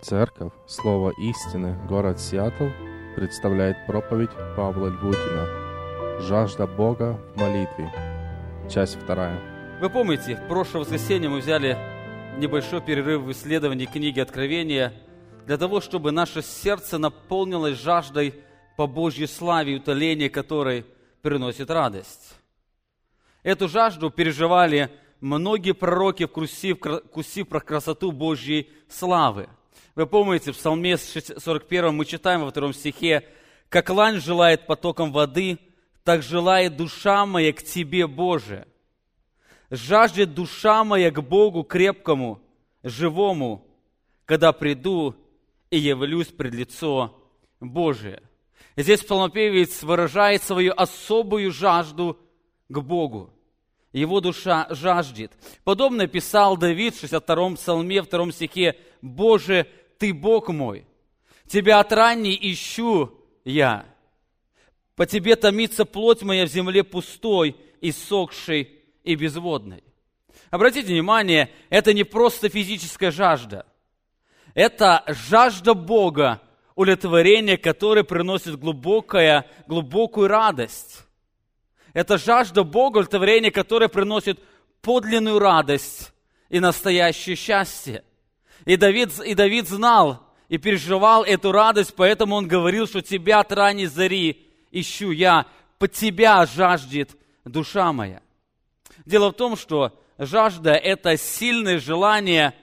Церковь Слово истины, город Сиэтл, представляет проповедь Павла Львутина «Жажда Бога в молитве». Часть вторая. Вы помните, в прошлое воскресенье мы взяли небольшой перерыв в исследовании книги Откровения для того, чтобы наше сердце наполнилось жаждой по Божьей славе, утоление которой приносит радость. Эту жажду переживали многие пророки, вкусив, вкусив про красоту Божьей славы. Вы помните, в Псалме 41 мы читаем во втором стихе, «Как лань желает потоком воды, так желает душа моя к Тебе, Боже. Жаждет душа моя к Богу крепкому, живому, когда приду и явлюсь пред лицо Божие». Здесь псалмопевец выражает свою особую жажду к Богу его душа жаждет. Подобно писал Давид в 62-м псалме, 2 стихе, «Боже, Ты Бог мой, Тебя от ранней ищу я. По Тебе томится плоть моя в земле пустой, иссохшей и безводной». Обратите внимание, это не просто физическая жажда. Это жажда Бога, удовлетворение, которое приносит глубокая, глубокую радость. Это жажда Бога, удовлетворение, которое приносит подлинную радость и настоящее счастье. И Давид, и Давид знал и переживал эту радость, поэтому он говорил, что тебя от ранней зари ищу я, под тебя жаждет душа моя. Дело в том, что жажда – это сильное желание,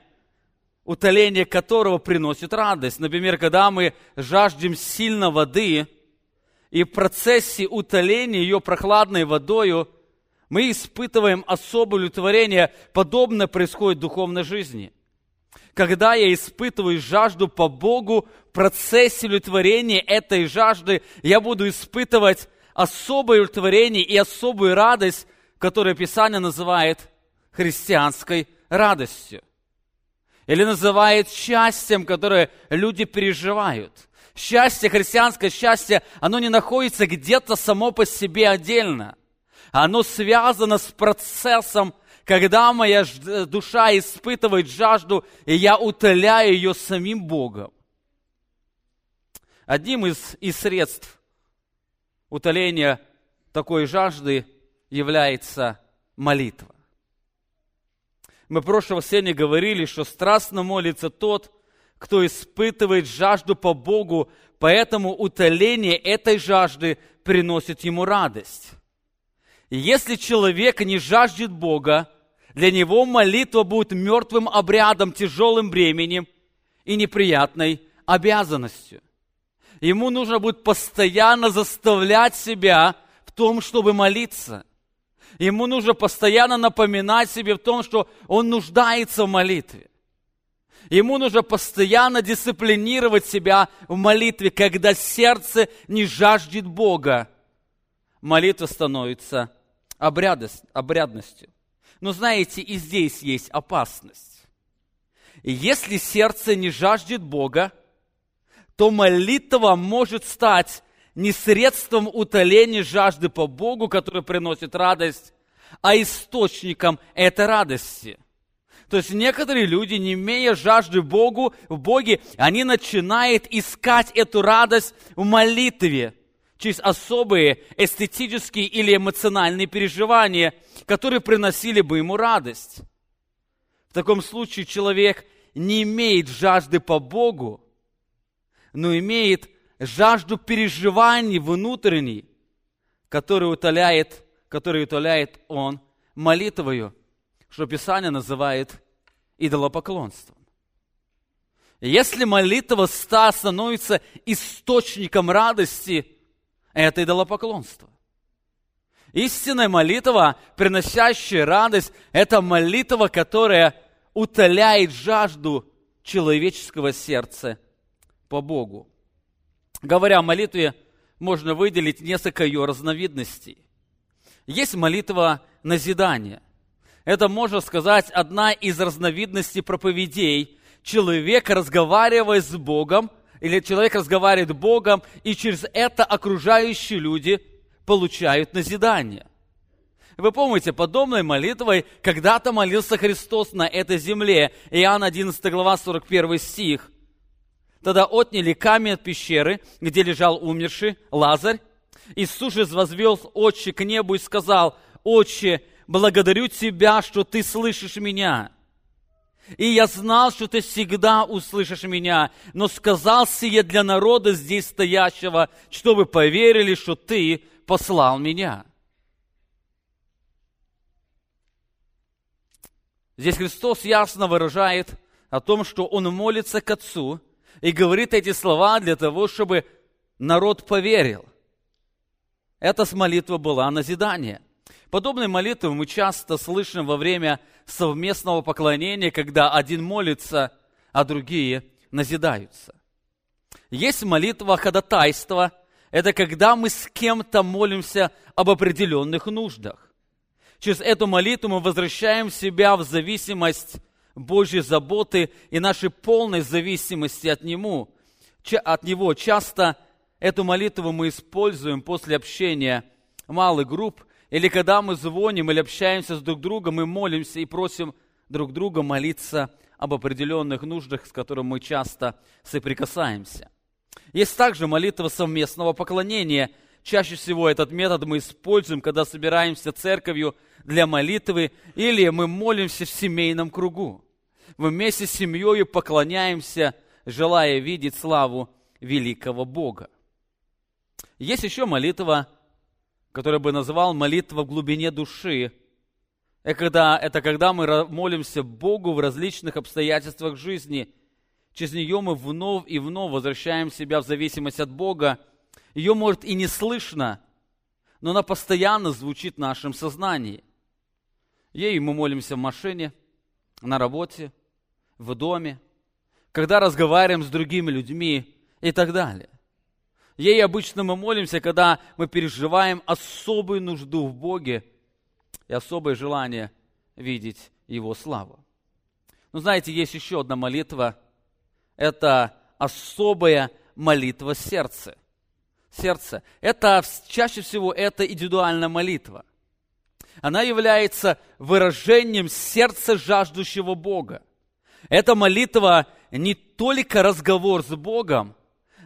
утоление которого приносит радость. Например, когда мы жаждем сильно воды, и в процессе утоления ее прохладной водою мы испытываем особое удовлетворение. Подобное происходит в духовной жизни. Когда я испытываю жажду по Богу, в процессе удовлетворения этой жажды я буду испытывать особое удовлетворение и особую радость, которую Писание называет христианской радостью. Или называет счастьем, которое люди переживают – счастье, христианское счастье, оно не находится где-то само по себе отдельно. Оно связано с процессом, когда моя душа испытывает жажду, и я утоляю ее самим Богом. Одним из, из средств утоления такой жажды является молитва. Мы в прошлом воскресенье говорили, что страстно молится тот, кто испытывает жажду по Богу, поэтому утоление этой жажды приносит ему радость. И если человек не жаждет Бога, для него молитва будет мертвым обрядом, тяжелым бременем и неприятной обязанностью. Ему нужно будет постоянно заставлять себя в том, чтобы молиться. Ему нужно постоянно напоминать себе в том, что он нуждается в молитве. Ему нужно постоянно дисциплинировать себя в молитве, когда сердце не жаждет Бога. Молитва становится обрядностью. Но знаете, и здесь есть опасность. если сердце не жаждет Бога, то молитва может стать не средством утоления жажды по Богу, который приносит радость, а источником этой радости – то есть некоторые люди, не имея жажды Богу, в Боге, они начинают искать эту радость в молитве через особые эстетические или эмоциональные переживания, которые приносили бы ему радость. В таком случае человек не имеет жажды по Богу, но имеет жажду переживаний внутренней, которую утоляет, которую утоляет он молитвою что Писание называет идолопоклонством. Если молитва ста становится источником радости, это идолопоклонство. Истинная молитва, приносящая радость, это молитва, которая утоляет жажду человеческого сердца по Богу. Говоря о молитве, можно выделить несколько ее разновидностей. Есть молитва назидания. Это, можно сказать, одна из разновидностей проповедей. Человек, разговаривая с Богом, или человек разговаривает с Богом, и через это окружающие люди получают назидание. Вы помните, подобной молитвой когда-то молился Христос на этой земле. Иоанн 11 глава 41 стих. Тогда отняли камень от пещеры, где лежал умерший Лазарь. Иисус же возвел очи к небу и сказал, «Отче, благодарю Тебя, что Ты слышишь меня. И я знал, что Ты всегда услышишь меня, но сказал сие для народа здесь стоящего, чтобы поверили, что Ты послал меня». Здесь Христос ясно выражает о том, что Он молится к Отцу и говорит эти слова для того, чтобы народ поверил. Эта молитва была назидание. Подобные молитвы мы часто слышим во время совместного поклонения, когда один молится, а другие назидаются. Есть молитва ходатайства. Это когда мы с кем-то молимся об определенных нуждах. Через эту молитву мы возвращаем себя в зависимость Божьей заботы и нашей полной зависимости от Него. От Него часто эту молитву мы используем после общения малых групп, или когда мы звоним или общаемся с друг другом, мы молимся и просим друг друга молиться об определенных нуждах, с которыми мы часто соприкасаемся. Есть также молитва совместного поклонения. Чаще всего этот метод мы используем, когда собираемся церковью для молитвы или мы молимся в семейном кругу. Мы вместе с семьей поклоняемся, желая видеть славу великого Бога. Есть еще молитва, которую бы назвал молитва в глубине души. Это когда, это когда мы молимся Богу в различных обстоятельствах жизни. Через нее мы вновь и вновь возвращаем себя в зависимость от Бога. Ее, может, и не слышно, но она постоянно звучит в нашем сознании. Ей мы молимся в машине, на работе, в доме, когда разговариваем с другими людьми и так далее. Ей обычно мы молимся, когда мы переживаем особую нужду в Боге и особое желание видеть Его славу. Но знаете, есть еще одна молитва. Это особая молитва сердца. Сердце. Это чаще всего это индивидуальная молитва. Она является выражением сердца жаждущего Бога. Эта молитва не только разговор с Богом,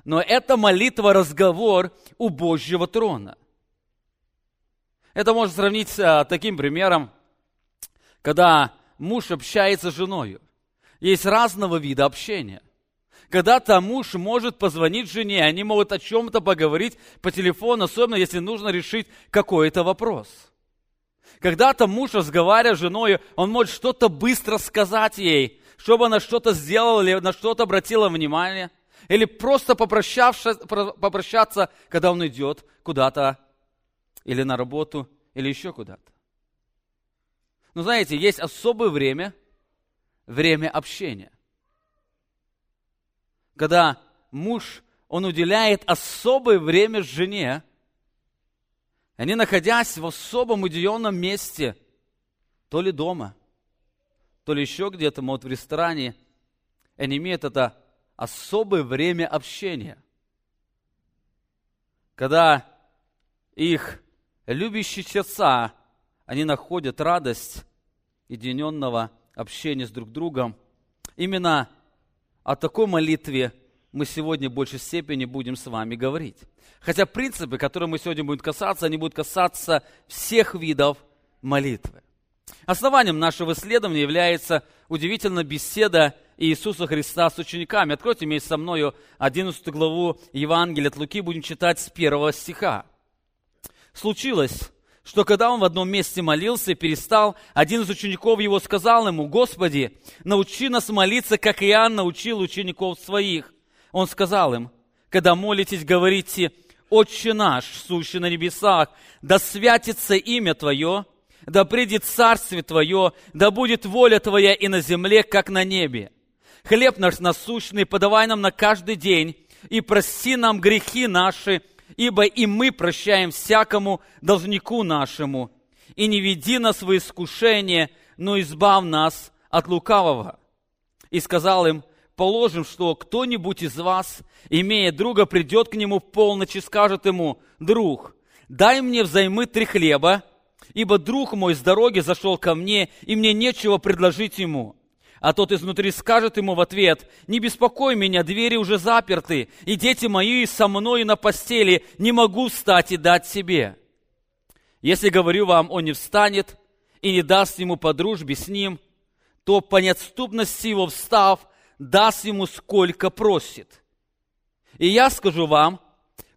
но это молитва, разговор у Божьего трона. Это можно сравнить с а, таким примером, когда муж общается с женой. Есть разного вида общения. Когда-то муж может позвонить жене, они могут о чем-то поговорить по телефону, особенно если нужно решить какой-то вопрос. Когда-то муж, разговаривая с женой, он может что-то быстро сказать ей, чтобы она что-то сделала или на что-то обратила внимание – или просто попрощаться, когда он идет куда-то, или на работу, или еще куда-то. Но знаете, есть особое время, время общения. Когда муж, он уделяет особое время жене, они, находясь в особом уделенном месте, то ли дома, то ли еще где-то, может, в ресторане, они имеют это особое время общения, когда их любящие сердца, они находят радость единенного общения с друг другом. Именно о такой молитве мы сегодня в большей степени будем с вами говорить. Хотя принципы, которые мы сегодня будем касаться, они будут касаться всех видов молитвы. Основанием нашего исследования является удивительная беседа Иисуса Христа с учениками. Откройте вместе со мною 11 главу Евангелия от Луки, будем читать с первого стиха. Случилось, что когда он в одном месте молился и перестал, один из учеников его сказал ему, «Господи, научи нас молиться, как Иоанн научил учеников своих». Он сказал им, «Когда молитесь, говорите, Отче наш, сущий на небесах, да святится имя Твое, да придет царствие Твое, да будет воля Твоя и на земле, как на небе. Хлеб наш насущный подавай нам на каждый день, и прости нам грехи наши, ибо и мы прощаем всякому должнику нашему. И не веди нас в искушение, но избав нас от лукавого. И сказал им, положим, что кто-нибудь из вас, имея друга, придет к нему в полночь и скажет ему, друг, дай мне взаймы три хлеба, ибо друг мой с дороги зашел ко мне, и мне нечего предложить ему А тот изнутри скажет ему в ответ, «Не беспокой меня, двери уже заперты, и дети мои со мной на постели, не могу встать и дать себе». Если, говорю вам, он не встанет и не даст ему по дружбе с ним, то по неотступности его встав, даст ему сколько просит. И я скажу вам,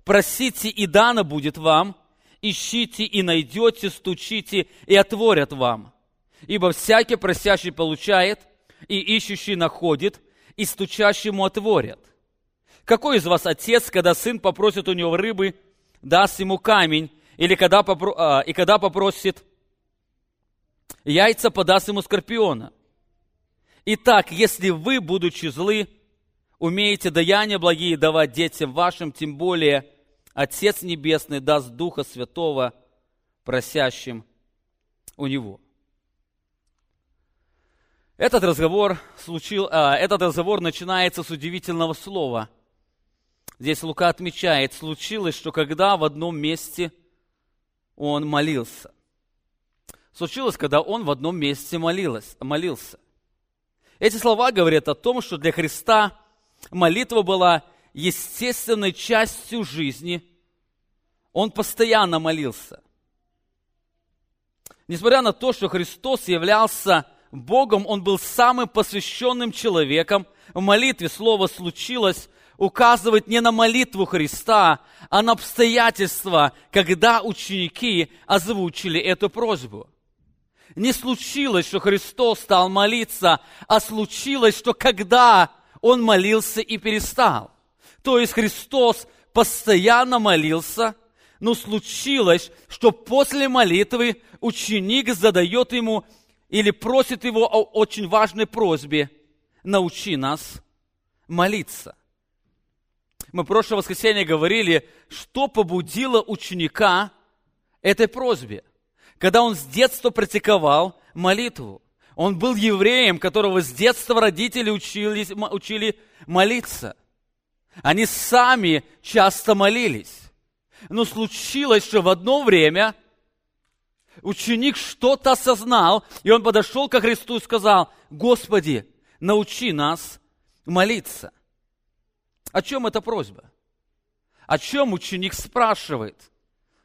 просите, и дано будет вам, ищите и найдете, стучите, и отворят вам. Ибо всякий просящий получает, и ищущий находит, и стучащему отворят. Какой из вас отец, когда сын попросит у него рыбы, даст ему камень, или когда попро... а, и когда попросит яйца, подаст ему скорпиона? Итак, если вы, будучи злы, умеете даяния благие давать детям вашим, тем более Отец Небесный даст Духа Святого просящим у Него. Этот разговор, случил, а, этот разговор начинается с удивительного слова. Здесь Лука отмечает, случилось, что когда в одном месте он молился. Случилось, когда он в одном месте молилась, молился. Эти слова говорят о том, что для Христа молитва была естественной частью жизни. Он постоянно молился. Несмотря на то, что Христос являлся Богом, он был самым посвященным человеком. В молитве слово «случилось» указывает не на молитву Христа, а на обстоятельства, когда ученики озвучили эту просьбу. Не случилось, что Христос стал молиться, а случилось, что когда Он молился и перестал. То есть Христос постоянно молился, но случилось, что после молитвы ученик задает ему или просит его о очень важной просьбе, научи нас молиться. Мы в прошлое воскресенье говорили, что побудило ученика этой просьбе. Когда он с детства практиковал молитву. Он был евреем, которого с детства родители учили, учили молиться. Они сами часто молились. Но случилось, что в одно время ученик что-то осознал, и он подошел ко Христу и сказал, Господи, научи нас молиться. О чем эта просьба? О чем ученик спрашивает?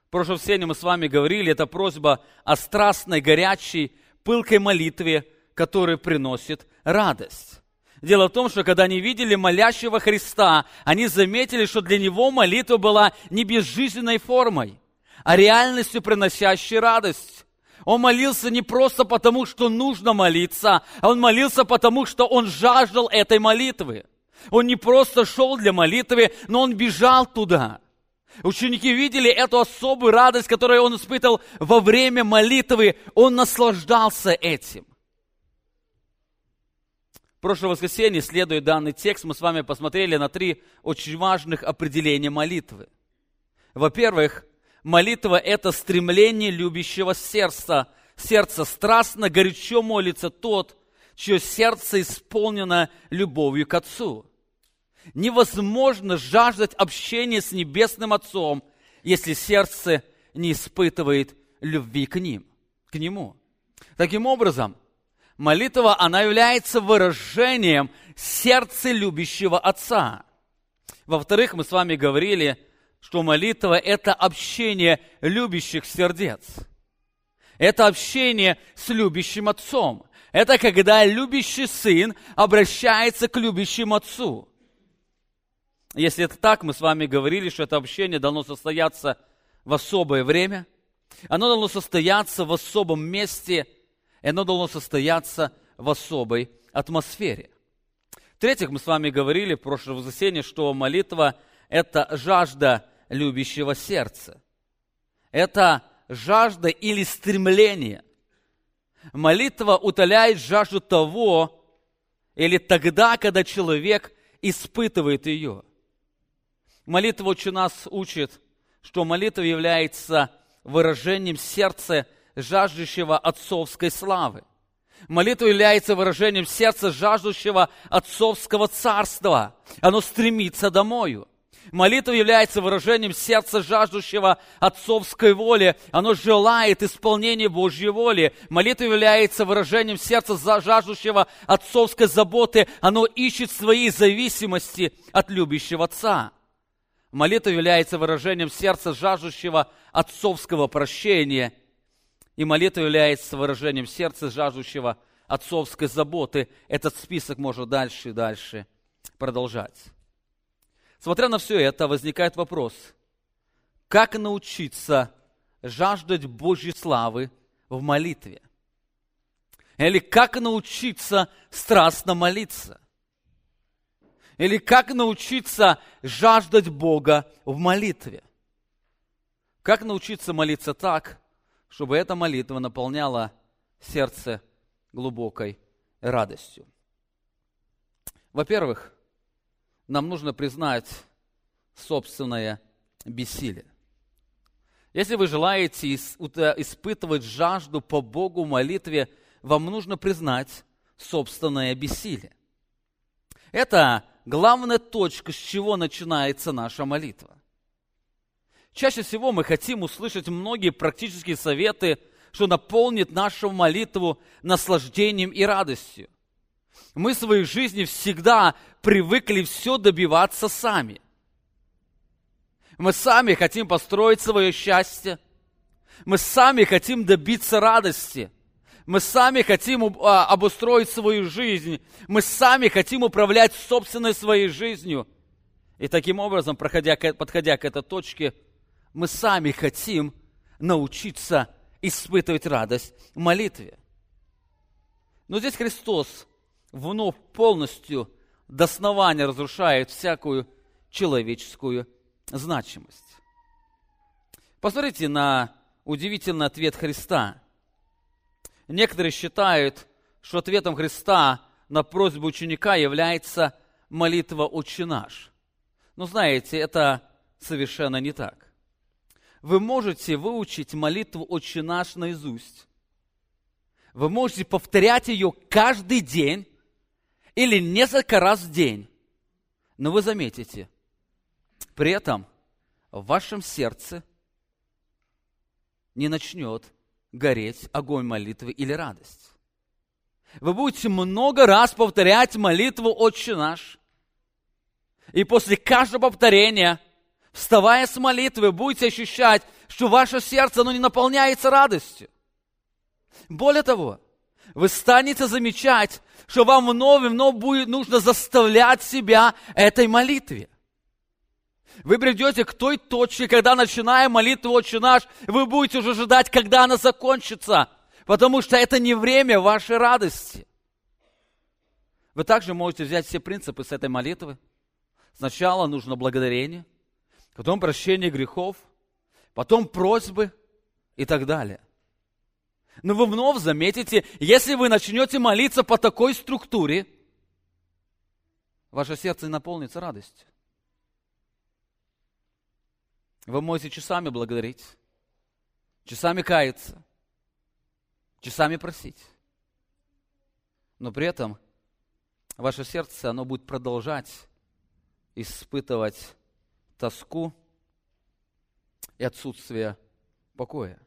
В прошлом сене мы с вами говорили, это просьба о страстной, горячей, пылкой молитве, которая приносит радость. Дело в том, что когда они видели молящего Христа, они заметили, что для него молитва была не безжизненной формой, а реальностью, приносящей радость. Он молился не просто потому, что нужно молиться, а он молился потому, что он жаждал этой молитвы. Он не просто шел для молитвы, но он бежал туда. Ученики видели эту особую радость, которую он испытывал во время молитвы. Он наслаждался этим. В прошлое воскресенье, следуя данный текст, мы с вами посмотрели на три очень важных определения молитвы. Во-первых, молитва – это стремление любящего сердца. Сердце страстно, горячо молится тот, чье сердце исполнено любовью к Отцу. Невозможно жаждать общения с Небесным Отцом, если сердце не испытывает любви к ним, к Нему. Таким образом, молитва, она является выражением сердца любящего Отца. Во-вторых, мы с вами говорили, что молитва – это общение любящих сердец. Это общение с любящим Отцом. Это когда любящий сын обращается к любящему Отцу. Если это так, мы с вами говорили, что это общение должно состояться в особое время, оно должно состояться в особом месте – и оно должно состояться в особой атмосфере. В-третьих, мы с вами говорили в прошлое воскресенье, что молитва – это жажда любящего сердца. Это жажда или стремление. Молитва утоляет жажду того, или тогда, когда человек испытывает ее. Молитва очень нас учит, что молитва является выражением сердца жаждущего отцовской славы. Молитва является выражением сердца жаждущего отцовского царства. Оно стремится домою. Молитва является выражением сердца жаждущего отцовской воли. Оно желает исполнения Божьей воли. Молитва является выражением сердца жаждущего отцовской заботы. Оно ищет свои зависимости от любящего отца. Молитва является выражением сердца жаждущего отцовского прощения. И молитва является выражением сердца жаждущего отцовской заботы. Этот список можно дальше и дальше продолжать. Смотря на все это, возникает вопрос, как научиться жаждать Божьей славы в молитве? Или как научиться страстно молиться? Или как научиться жаждать Бога в молитве? Как научиться молиться так, чтобы эта молитва наполняла сердце глубокой радостью? Во-первых, нам нужно признать собственное бессилие. Если вы желаете испытывать жажду по Богу в молитве, вам нужно признать собственное бессилие. Это главная точка, с чего начинается наша молитва. Чаще всего мы хотим услышать многие практические советы, что наполнит нашу молитву наслаждением и радостью мы в своей жизни всегда привыкли все добиваться сами. Мы сами хотим построить свое счастье. Мы сами хотим добиться радости. Мы сами хотим а, обустроить свою жизнь. Мы сами хотим управлять собственной своей жизнью. И таким образом, проходя, подходя к этой точке, мы сами хотим научиться испытывать радость в молитве. Но здесь Христос вновь полностью до основания разрушает всякую человеческую значимость. Посмотрите на удивительный ответ Христа. Некоторые считают, что ответом Христа на просьбу ученика является молитва «Отче наш». Но знаете, это совершенно не так. Вы можете выучить молитву «Отче наш» наизусть. Вы можете повторять ее каждый день, или несколько раз в день. Но вы заметите, при этом в вашем сердце не начнет гореть огонь молитвы или радость. Вы будете много раз повторять молитву «Отче наш». И после каждого повторения, вставая с молитвы, будете ощущать, что ваше сердце оно не наполняется радостью. Более того, вы станете замечать, что вам вновь и вновь будет нужно заставлять себя этой молитве. Вы придете к той точке, когда, начиная молитву «Отче наш», вы будете уже ожидать, когда она закончится, потому что это не время вашей радости. Вы также можете взять все принципы с этой молитвы. Сначала нужно благодарение, потом прощение грехов, потом просьбы и так далее. Но вы вновь заметите, если вы начнете молиться по такой структуре, ваше сердце наполнится радостью. Вы можете часами благодарить, часами каяться, часами просить. Но при этом ваше сердце, оно будет продолжать испытывать тоску и отсутствие покоя.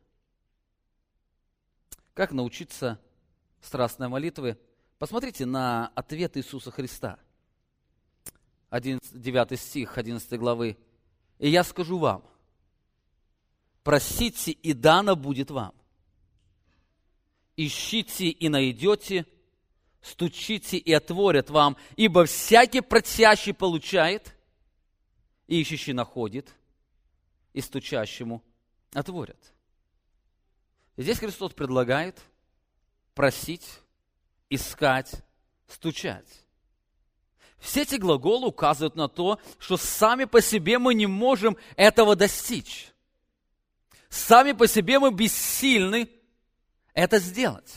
Как научиться страстной молитвы? Посмотрите на ответ Иисуса Христа. 11, 9 стих 11 главы. «И я скажу вам, просите, и дано будет вам. Ищите, и найдете, стучите, и отворят вам, ибо всякий просящий получает, и ищущий находит, и стучащему отворят». Здесь Христос предлагает просить, искать, стучать. Все эти глаголы указывают на то, что сами по себе мы не можем этого достичь. Сами по себе мы бессильны это сделать.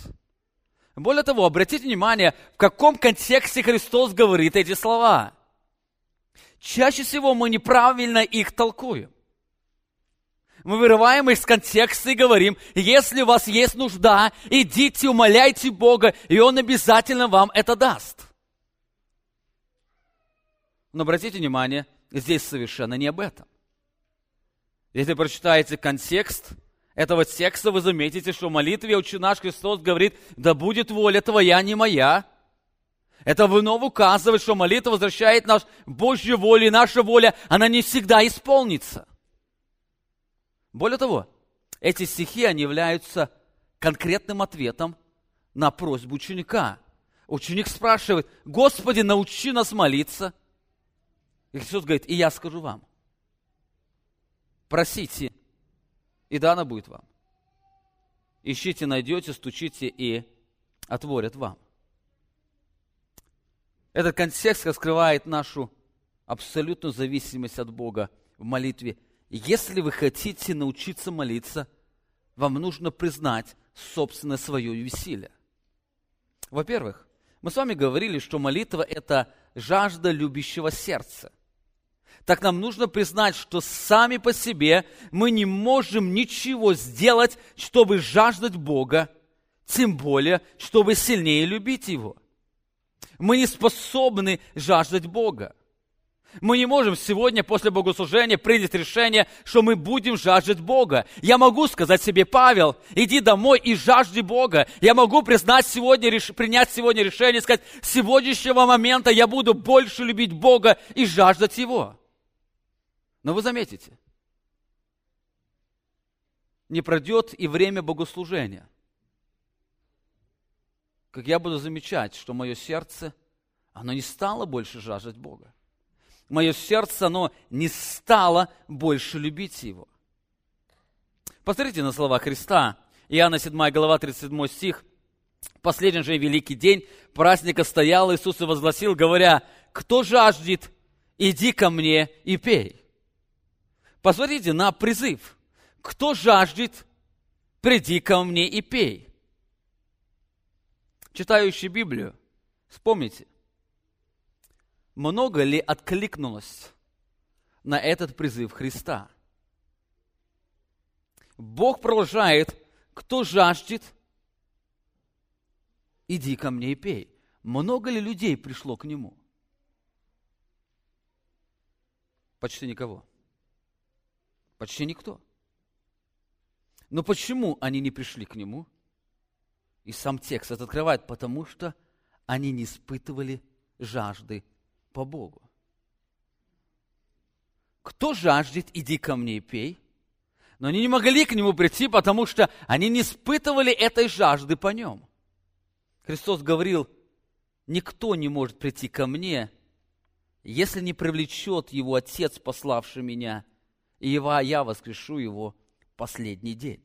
Более того, обратите внимание, в каком контексте Христос говорит эти слова. Чаще всего мы неправильно их толкуем. Мы вырываем их из контекста и говорим, если у вас есть нужда, идите, умоляйте Бога, и Он обязательно вам это даст. Но обратите внимание, здесь совершенно не об этом. Если прочитаете контекст этого текста, вы заметите, что в молитве «Отче наш Христос» говорит «Да будет воля Твоя, не моя». Это вновь указывает, что молитва возвращает нас Божью волю, и наша воля, она не всегда исполнится. Более того, эти стихи, они являются конкретным ответом на просьбу ученика. Ученик спрашивает, Господи, научи нас молиться. И Христос говорит, и я скажу вам. Просите, и дано будет вам. Ищите, найдете, стучите, и отворят вам. Этот контекст раскрывает нашу абсолютную зависимость от Бога в молитве. Если вы хотите научиться молиться, вам нужно признать собственное свое веселье. Во-первых, мы с вами говорили, что молитва – это жажда любящего сердца – так нам нужно признать, что сами по себе мы не можем ничего сделать, чтобы жаждать Бога, тем более, чтобы сильнее любить Его. Мы не способны жаждать Бога. Мы не можем сегодня после богослужения принять решение, что мы будем жаждать Бога. Я могу сказать себе, Павел, иди домой и жажди Бога. Я могу признать сегодня, принять сегодня решение, сказать, с сегодняшнего момента я буду больше любить Бога и жаждать Его. Но вы заметите, не пройдет и время богослужения. Как я буду замечать, что мое сердце, оно не стало больше жаждать Бога. Мое сердце, оно не стало больше любить Его. Посмотрите на слова Христа. Иоанна 7 глава 37 стих. Последний же великий день праздника стоял, Иисус и возгласил, говоря, «Кто жаждет, иди ко мне и пей». Посмотрите на призыв. Кто жаждет, приди ко мне и пей. Читающий Библию, вспомните, много ли откликнулось на этот призыв Христа? Бог продолжает, кто жаждет, иди ко мне и пей. Много ли людей пришло к Нему? Почти никого. Почти никто. Но почему они не пришли к нему? И сам текст это открывает, потому что они не испытывали жажды по Богу. Кто жаждет, иди ко мне и пей. Но они не могли к нему прийти, потому что они не испытывали этой жажды по нем. Христос говорил, никто не может прийти ко мне, если не привлечет его Отец, пославший меня – и я воскрешу его последний день.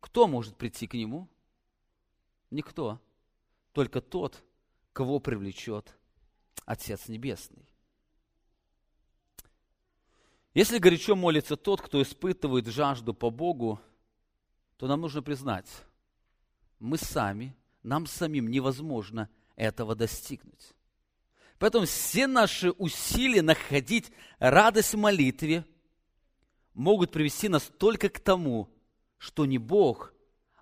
Кто может прийти к нему? Никто. Только тот, кого привлечет Отец Небесный. Если горячо молится тот, кто испытывает жажду по Богу, то нам нужно признать, мы сами, нам самим невозможно этого достигнуть. Поэтому все наши усилия находить радость в молитве могут привести нас только к тому, что не Бог,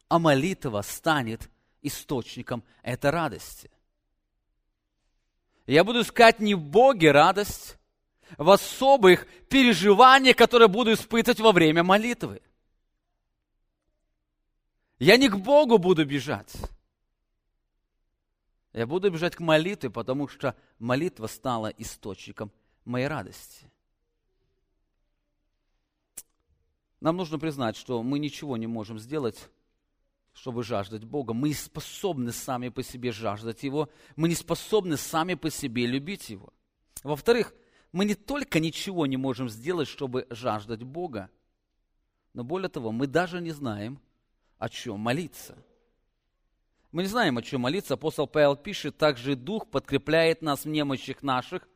а молитва станет источником этой радости. Я буду искать не в Боге радость, в особых переживаниях, которые буду испытывать во время молитвы. Я не к Богу буду бежать, я буду бежать к молитве, потому что молитва стала источником моей радости. Нам нужно признать, что мы ничего не можем сделать, чтобы жаждать Бога. Мы не способны сами по себе жаждать Его. Мы не способны сами по себе любить Его. Во-вторых, мы не только ничего не можем сделать, чтобы жаждать Бога, но более того, мы даже не знаем, о чем молиться – мы не знаем, о чем молиться. Апостол Павел пишет, также Дух подкрепляет нас в немощах наших,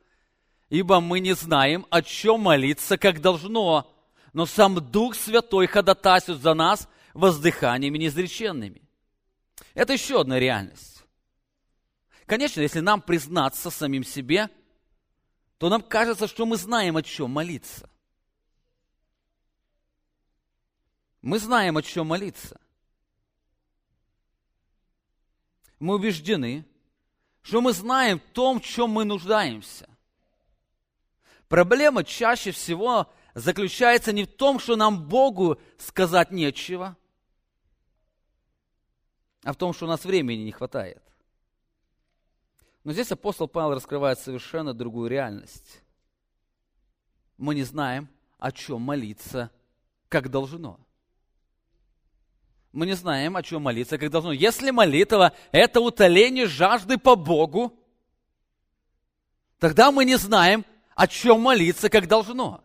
ибо мы не знаем, о чем молиться, как должно. Но сам Дух Святой ходатайствует за нас воздыханиями неизреченными. Это еще одна реальность. Конечно, если нам признаться самим себе, то нам кажется, что мы знаем, о чем молиться. Мы знаем, о чем молиться. мы убеждены, что мы знаем в том, в чем мы нуждаемся. Проблема чаще всего заключается не в том, что нам Богу сказать нечего, а в том, что у нас времени не хватает. Но здесь апостол Павел раскрывает совершенно другую реальность. Мы не знаем, о чем молиться, как должно. Мы не знаем, о чем молиться, как должно. Если молитва – это утоление жажды по Богу, тогда мы не знаем, о чем молиться, как должно.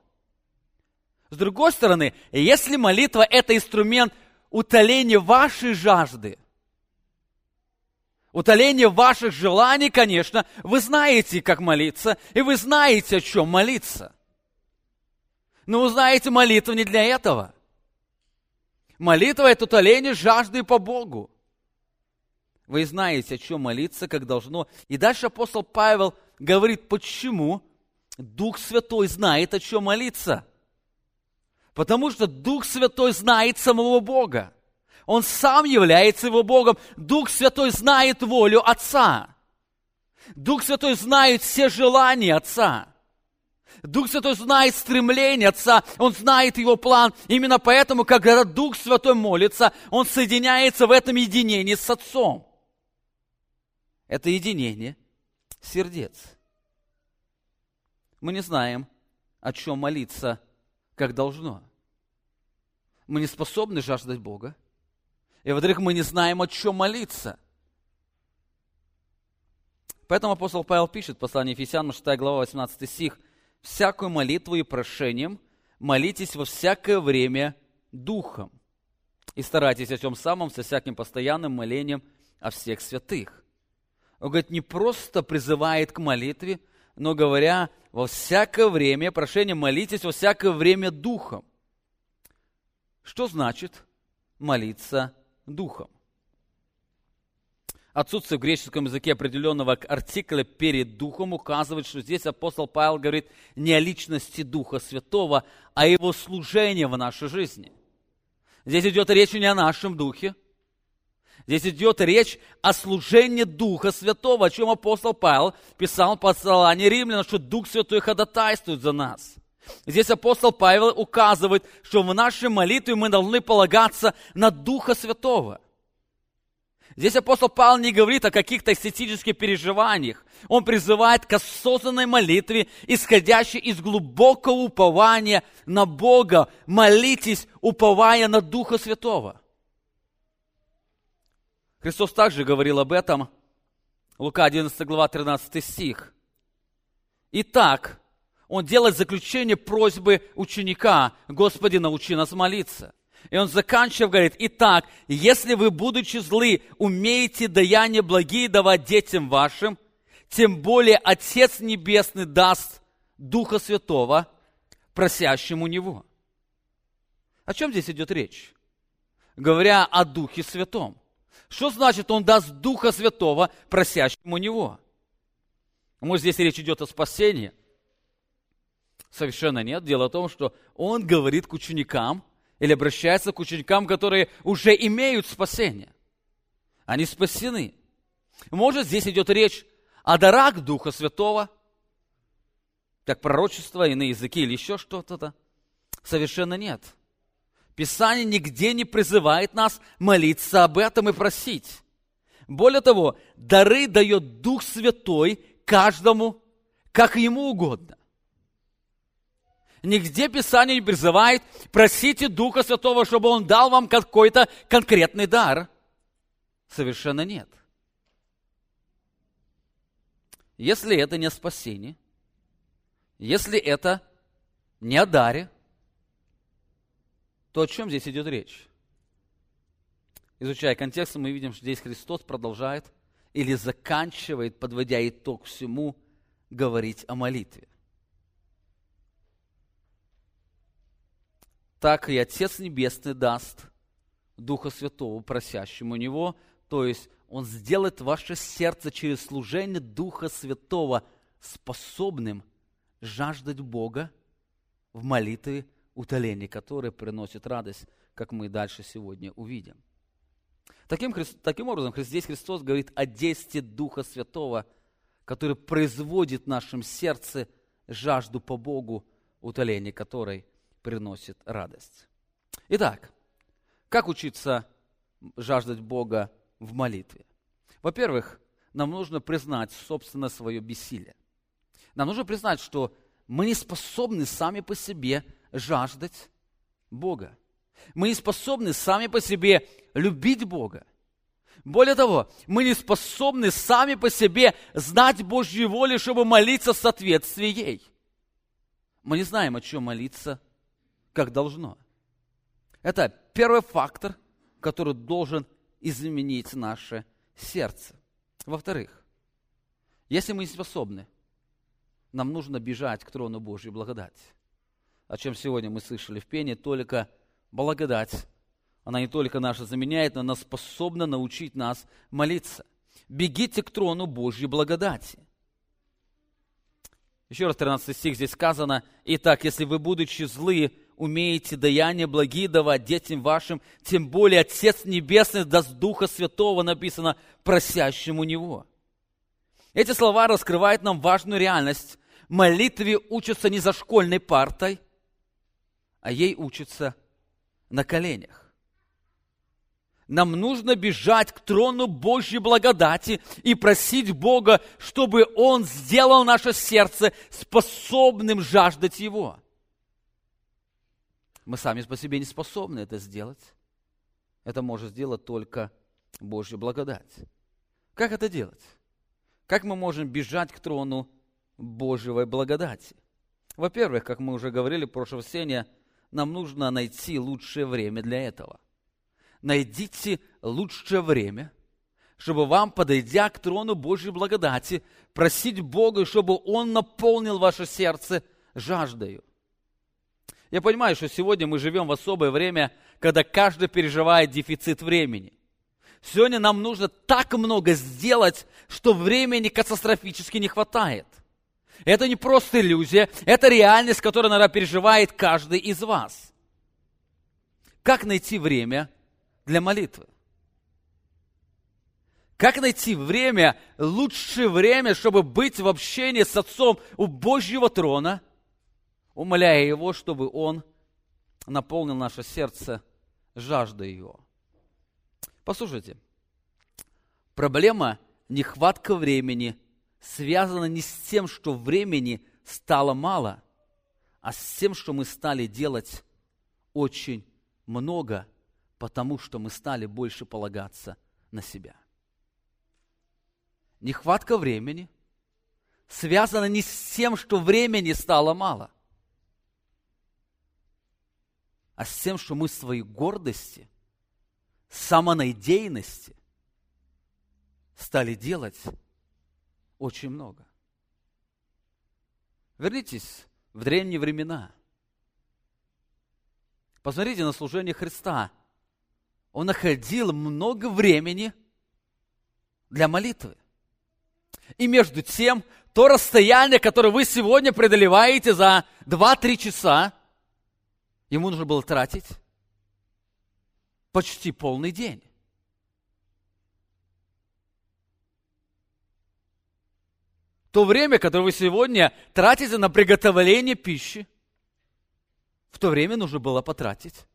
С другой стороны, если молитва – это инструмент утоления вашей жажды, утоления ваших желаний, конечно, вы знаете, как молиться, и вы знаете, о чем молиться. Но вы знаете, молитва не для этого. Молитва – это утоление жажды по Богу. Вы знаете, о чем молиться, как должно. И дальше апостол Павел говорит, почему Дух Святой знает, о чем молиться. Потому что Дух Святой знает самого Бога. Он сам является его Богом. Дух Святой знает волю Отца. Дух Святой знает все желания Отца. Дух Святой знает стремление Отца, Он знает Его план. Именно поэтому, когда Дух Святой молится, Он соединяется в этом единении с Отцом. Это единение сердец. Мы не знаем, о чем молиться, как должно. Мы не способны жаждать Бога. И, во-вторых, мы не знаем, о чем молиться. Поэтому апостол Павел пишет в послании Ефесянам, 6 глава, 18 стих, «Всякую молитву и прошением молитесь во всякое время Духом, и старайтесь о чем самом со всяким постоянным молением о всех святых». Он говорит, не просто призывает к молитве, но говоря, во всякое время, прошение молитесь во всякое время духом. Что значит молиться духом? Отсутствие в греческом языке определенного артикля перед духом указывает, что здесь апостол Павел говорит не о личности Духа Святого, а о его служении в нашей жизни. Здесь идет речь не о нашем духе, Здесь идет речь о служении Духа Святого, о чем апостол Павел писал в послании римлянам, что Дух Святой ходатайствует за нас. Здесь апостол Павел указывает, что в нашей молитве мы должны полагаться на Духа Святого. Здесь апостол Павел не говорит о каких-то эстетических переживаниях. Он призывает к осознанной молитве, исходящей из глубокого упования на Бога. Молитесь, уповая на Духа Святого. Христос также говорил об этом. Лука 11 глава 13 стих. Итак, он делает заключение просьбы ученика, Господи, научи нас молиться. И он заканчивает, говорит, итак, если вы, будучи злы, умеете даяние благие давать детям вашим, тем более Отец Небесный даст Духа Святого просящему Него. О чем здесь идет речь? Говоря о Духе Святом. Что значит, он даст Духа Святого просящему Него? Может, здесь речь идет о спасении? Совершенно нет. Дело в том, что он говорит к ученикам или обращается к ученикам, которые уже имеют спасение. Они спасены. Может, здесь идет речь о дарах Духа Святого, как пророчество, иные языки или еще что-то. Совершенно нет. Писание нигде не призывает нас молиться об этом и просить. Более того, дары дает Дух Святой каждому, как ему угодно. Нигде Писание не призывает, просите Духа Святого, чтобы Он дал вам какой-то конкретный дар. Совершенно нет. Если это не спасение, если это не о даре, то о чем здесь идет речь? Изучая контекст, мы видим, что здесь Христос продолжает или заканчивает, подводя итог всему, говорить о молитве. Так и Отец Небесный даст Духа Святого просящему Него, то есть Он сделает ваше сердце через служение Духа Святого способным жаждать Бога в молитве утоление, которое приносит радость, как мы дальше сегодня увидим. Таким, таким образом, здесь Христос говорит о действии Духа Святого, который производит в нашем сердце жажду по Богу, утоление которой приносит радость. Итак, как учиться жаждать Бога в молитве? Во-первых, нам нужно признать, собственно, свое бессилие. Нам нужно признать, что мы не способны сами по себе жаждать Бога. Мы не способны сами по себе любить Бога. Более того, мы не способны сами по себе знать Божью волю, чтобы молиться в соответствии ей. Мы не знаем, о чем молиться, как должно. Это первый фактор, который должен изменить наше сердце. Во-вторых, если мы не способны, нам нужно бежать к трону Божьей благодати. О чем сегодня мы слышали в пении, только благодать она не только наша заменяет, но она способна научить нас молиться. Бегите к трону Божьей благодати. Еще раз 13 стих здесь сказано, «Итак, если вы, будучи злые, умеете даяния благие давать детям вашим, тем более Отец Небесный даст Духа Святого, написано, просящему Него». Эти слова раскрывают нам важную реальность. Молитве учатся не за школьной партой, а ей учатся на коленях. Нам нужно бежать к трону Божьей благодати и просить Бога, чтобы Он сделал наше сердце способным жаждать Его. Мы сами по себе не способны это сделать. Это может сделать только Божья благодать. Как это делать? Как мы можем бежать к трону Божьей благодати? Во-первых, как мы уже говорили в прошлом сене, нам нужно найти лучшее время для этого – найдите лучшее время, чтобы вам, подойдя к трону Божьей благодати, просить Бога, чтобы Он наполнил ваше сердце жаждою. Я понимаю, что сегодня мы живем в особое время, когда каждый переживает дефицит времени. Сегодня нам нужно так много сделать, что времени катастрофически не хватает. Это не просто иллюзия, это реальность, которую, наверное, переживает каждый из вас. Как найти время для молитвы. Как найти время, лучшее время, чтобы быть в общении с Отцом у Божьего трона, умоляя Его, чтобы Он наполнил наше сердце жаждой Его. Послушайте, проблема нехватка времени связана не с тем, что времени стало мало, а с тем, что мы стали делать очень много – потому что мы стали больше полагаться на себя. Нехватка времени связана не с тем, что времени стало мало, а с тем, что мы своей гордости, самонадеянности стали делать очень много. Вернитесь в древние времена. Посмотрите на служение Христа – он находил много времени для молитвы. И между тем, то расстояние, которое вы сегодня преодолеваете за 2-3 часа, ему нужно было тратить почти полный день. То время, которое вы сегодня тратите на приготовление пищи, в то время нужно было потратить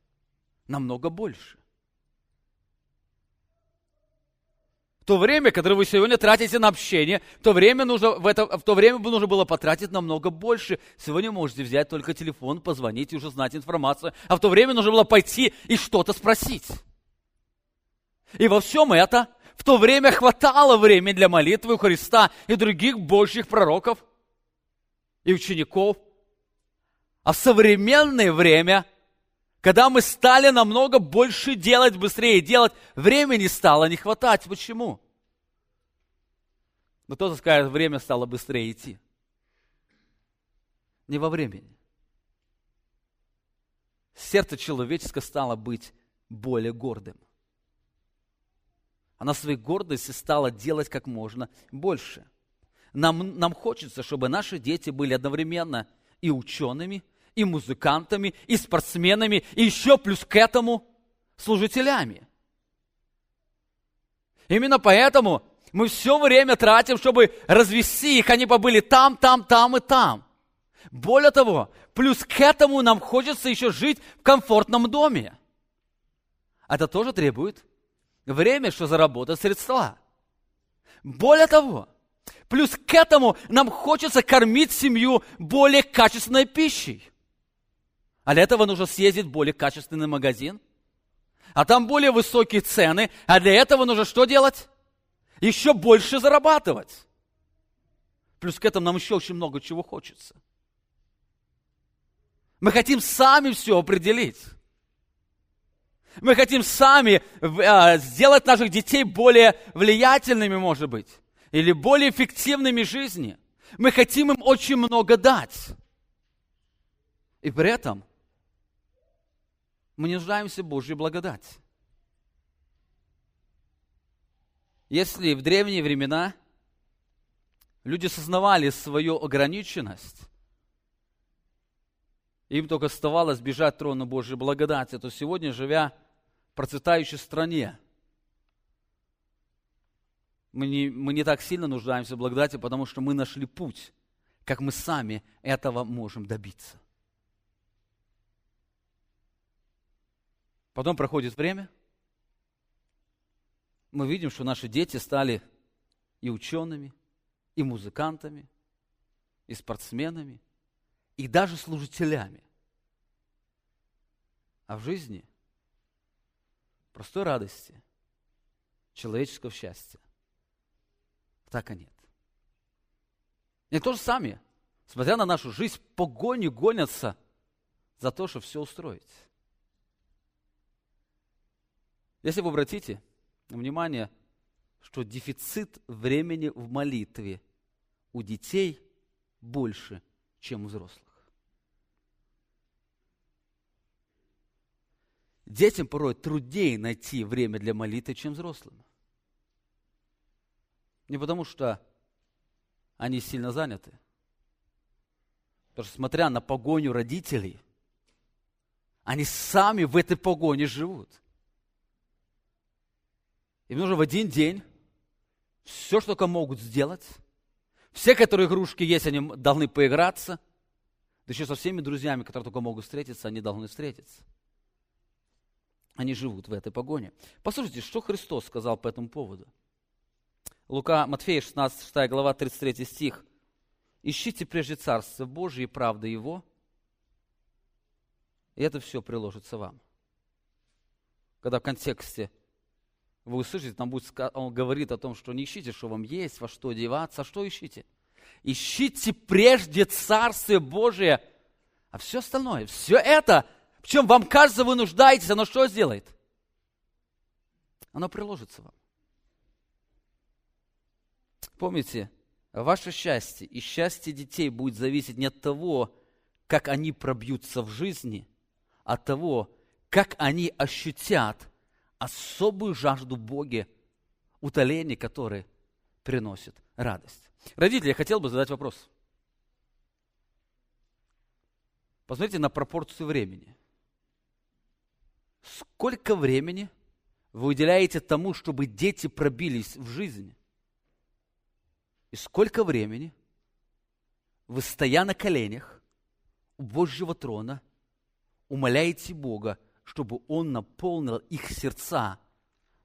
намного больше. То время, которое вы сегодня тратите на общение, то время нужно, в, это, в то время нужно было потратить намного больше. Сегодня можете взять только телефон, позвонить и уже знать информацию. А в то время нужно было пойти и что-то спросить. И во всем это в то время хватало времени для молитвы у Христа и других божьих пророков и учеников. А в современное время когда мы стали намного больше делать, быстрее делать, времени стало не хватать. Почему? Но кто-то скажет, время стало быстрее идти. Не во времени. Сердце человеческое стало быть более гордым. Она своей гордости стала делать как можно больше. Нам, нам хочется, чтобы наши дети были одновременно и учеными, и музыкантами, и спортсменами, и еще плюс к этому служителями. Именно поэтому мы все время тратим, чтобы развести их, они побыли там, там, там и там. Более того, плюс к этому нам хочется еще жить в комфортном доме. Это тоже требует время, что заработать средства. Более того, плюс к этому нам хочется кормить семью более качественной пищей. А для этого нужно съездить в более качественный магазин. А там более высокие цены. А для этого нужно что делать? Еще больше зарабатывать. Плюс к этому нам еще очень много чего хочется. Мы хотим сами все определить. Мы хотим сами а, сделать наших детей более влиятельными, может быть, или более эффективными в жизни. Мы хотим им очень много дать. И при этом мы не нуждаемся в Божьей благодати. Если в древние времена люди сознавали свою ограниченность, им только оставалось бежать трону Божьей благодати, то сегодня, живя в процветающей стране, мы не, мы не так сильно нуждаемся в благодати, потому что мы нашли путь, как мы сами этого можем добиться. Потом проходит время, мы видим, что наши дети стали и учеными, и музыкантами, и спортсменами, и даже служителями. А в жизни простой радости, человеческого счастья так и нет. И тоже сами, смотря на нашу жизнь, погони гонятся за то, чтобы все устроить. Если вы обратите внимание, что дефицит времени в молитве у детей больше, чем у взрослых. Детям порой труднее найти время для молитвы, чем взрослым. Не потому что они сильно заняты. Потому что, смотря на погоню родителей, они сами в этой погоне живут. Им нужно в один день все, что только могут сделать. Все, которые игрушки есть, они должны поиграться. Да еще со всеми друзьями, которые только могут встретиться, они должны встретиться. Они живут в этой погоне. Послушайте, что Христос сказал по этому поводу. Лука, Матфея, 16 6 глава, 33 стих. «Ищите прежде Царство Божие и правды Его, и это все приложится вам». Когда в контексте вы услышите, там будет, он говорит о том, что не ищите, что вам есть, во что одеваться, а что ищите? Ищите прежде Царствие Божие, а все остальное, все это, в чем вам кажется, вы нуждаетесь, оно что сделает? Оно приложится вам. Помните, ваше счастье и счастье детей будет зависеть не от того, как они пробьются в жизни, а от того, как они ощутят – особую жажду Боге, утоление которое приносит радость. Родители, я хотел бы задать вопрос. Посмотрите на пропорцию времени. Сколько времени вы уделяете тому, чтобы дети пробились в жизнь? И сколько времени вы, стоя на коленях у Божьего трона, умоляете Бога чтобы Он наполнил их сердца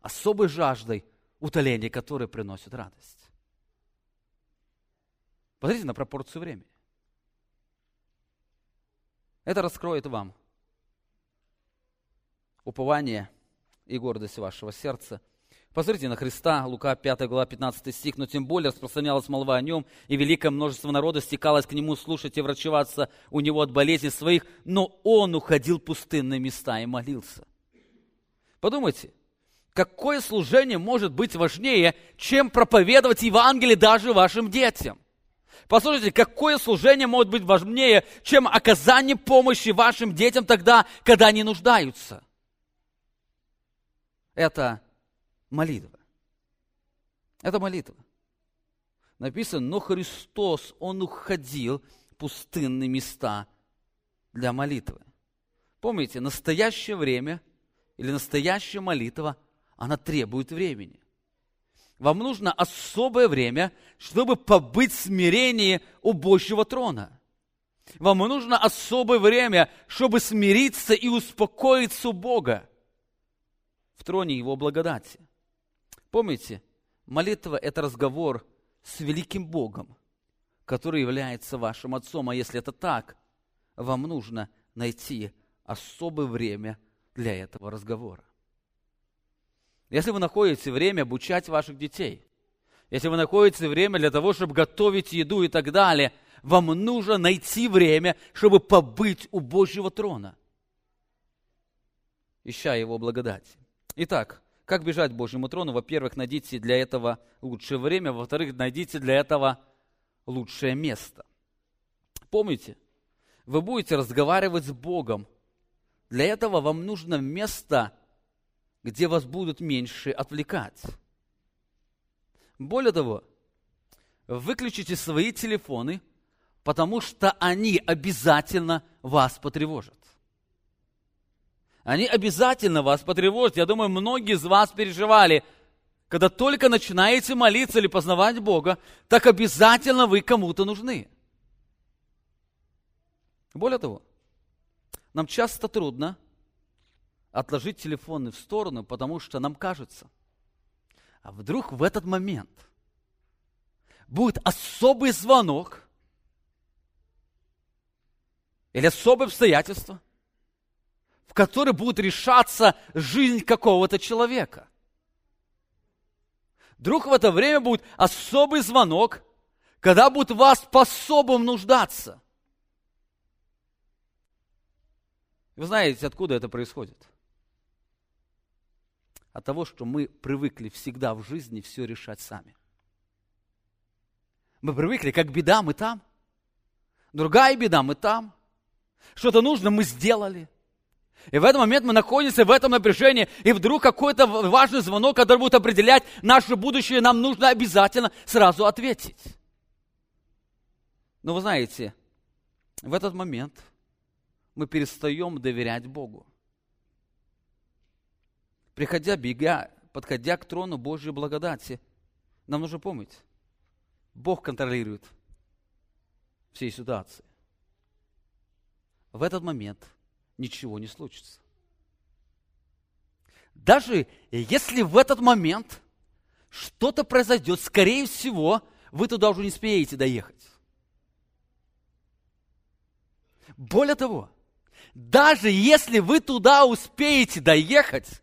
особой жаждой утоления, которое приносит радость. Посмотрите на пропорцию времени. Это раскроет вам упование и гордость вашего сердца – Посмотрите на Христа, Лука 5 глава 15 стих, но тем более распространялась молва о нем, и великое множество народа стекалось к нему слушать и врачеваться у него от болезней своих, но он уходил в пустынные места и молился. Подумайте, какое служение может быть важнее, чем проповедовать Евангелие даже вашим детям? Послушайте, какое служение может быть важнее, чем оказание помощи вашим детям тогда, когда они нуждаются? Это молитва. Это молитва. Написано, но Христос, Он уходил в пустынные места для молитвы. Помните, настоящее время или настоящая молитва, она требует времени. Вам нужно особое время, чтобы побыть в смирении у Божьего трона. Вам нужно особое время, чтобы смириться и успокоиться у Бога в троне Его благодати. Помните, молитва – это разговор с великим Богом, который является вашим Отцом. А если это так, вам нужно найти особое время для этого разговора. Если вы находите время обучать ваших детей, если вы находите время для того, чтобы готовить еду и так далее, вам нужно найти время, чтобы побыть у Божьего трона, ища Его благодати. Итак, как бежать к Божьему трону? Во-первых, найдите для этого лучшее время. Во-вторых, найдите для этого лучшее место. Помните, вы будете разговаривать с Богом. Для этого вам нужно место, где вас будут меньше отвлекать. Более того, выключите свои телефоны, потому что они обязательно вас потревожат. Они обязательно вас потревожат. Я думаю, многие из вас переживали, когда только начинаете молиться или познавать Бога, так обязательно вы кому-то нужны. Более того, нам часто трудно отложить телефоны в сторону, потому что нам кажется, а вдруг в этот момент будет особый звонок или особое обстоятельство, в которое будет решаться жизнь какого-то человека. Вдруг в это время будет особый звонок, когда будет вас по-особому нуждаться. Вы знаете, откуда это происходит? От того, что мы привыкли всегда в жизни все решать сами. Мы привыкли, как беда, мы там. Другая беда, мы там. Что-то нужно, мы сделали. И в этот момент мы находимся в этом напряжении, и вдруг какой-то важный звонок, который будет определять наше будущее, нам нужно обязательно сразу ответить. Но вы знаете, в этот момент мы перестаем доверять Богу. Приходя, бегя, подходя к трону Божьей благодати, нам нужно помнить, Бог контролирует всей ситуации в этот момент ничего не случится. Даже если в этот момент что-то произойдет, скорее всего, вы туда уже не успеете доехать. Более того, даже если вы туда успеете доехать,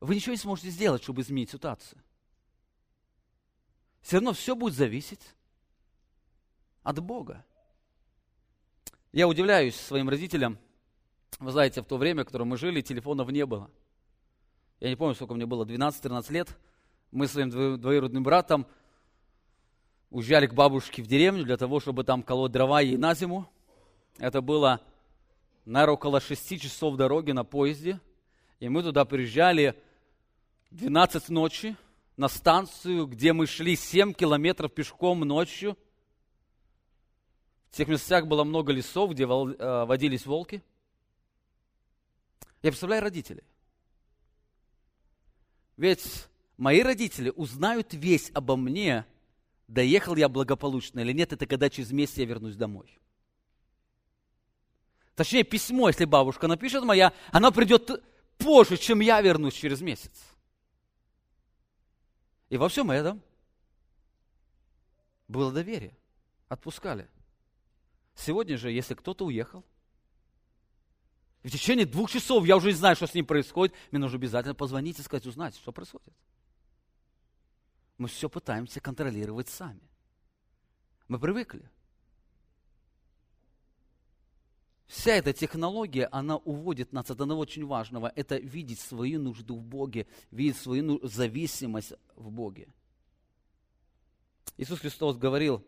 вы ничего не сможете сделать, чтобы изменить ситуацию. Все равно все будет зависеть от Бога. Я удивляюсь своим родителям. Вы знаете, в то время, в котором мы жили, телефонов не было. Я не помню, сколько мне было, 12-13 лет. Мы с своим двоюродным братом уезжали к бабушке в деревню для того, чтобы там колоть дрова ей на зиму. Это было, наверное, около 6 часов дороги на поезде. И мы туда приезжали 12 ночи на станцию, где мы шли 7 километров пешком ночью – в тех местах было много лесов, где э, водились волки. Я представляю родителей. Ведь мои родители узнают весь обо мне, доехал я благополучно или нет, это когда через месяц я вернусь домой. Точнее, письмо, если бабушка напишет моя, она придет позже, чем я вернусь через месяц. И во всем этом было доверие. Отпускали. Сегодня же, если кто-то уехал, в течение двух часов я уже не знаю, что с ним происходит, мне нужно обязательно позвонить и сказать, узнать, что происходит. Мы все пытаемся контролировать сами. Мы привыкли. Вся эта технология, она уводит нас от одного очень важного. Это видеть свою нужду в Боге, видеть свою зависимость в Боге. Иисус Христос говорил,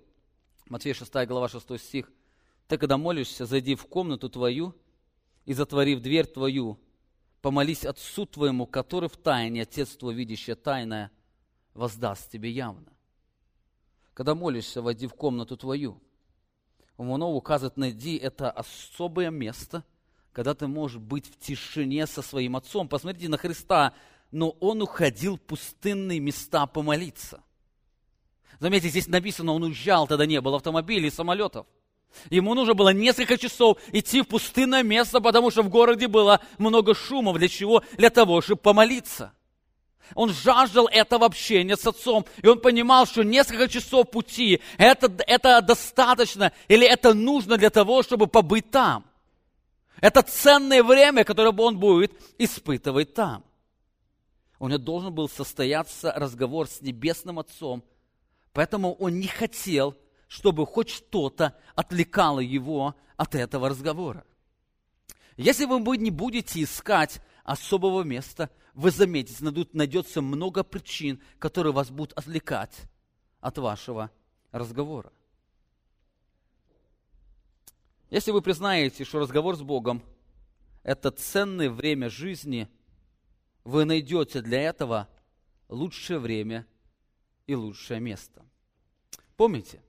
Матфея 6 глава 6 стих, ты, когда молишься, зайди в комнату твою и, затворив дверь твою, помолись Отцу твоему, который в тайне, Отец твой, видящее тайное, воздаст тебе явно. Когда молишься, войди в комнату твою. Умонов указывает, найди это особое место, когда ты можешь быть в тишине со своим Отцом. Посмотрите на Христа, но Он уходил в пустынные места помолиться. Заметьте, здесь написано, Он уезжал, тогда не было автомобилей, самолетов. Ему нужно было несколько часов идти в пустынное место, потому что в городе было много шумов. Для чего? Для того, чтобы помолиться. Он жаждал этого общения с отцом, и он понимал, что несколько часов пути это, это достаточно или это нужно для того, чтобы побыть там. Это ценное время, которое он будет испытывать там. У него должен был состояться разговор с Небесным Отцом, поэтому он не хотел, чтобы хоть что-то отвлекало его от этого разговора. Если вы не будете искать особого места, вы заметите, найдется много причин, которые вас будут отвлекать от вашего разговора. Если вы признаете, что разговор с Богом – это ценное время жизни, вы найдете для этого лучшее время и лучшее место. Помните,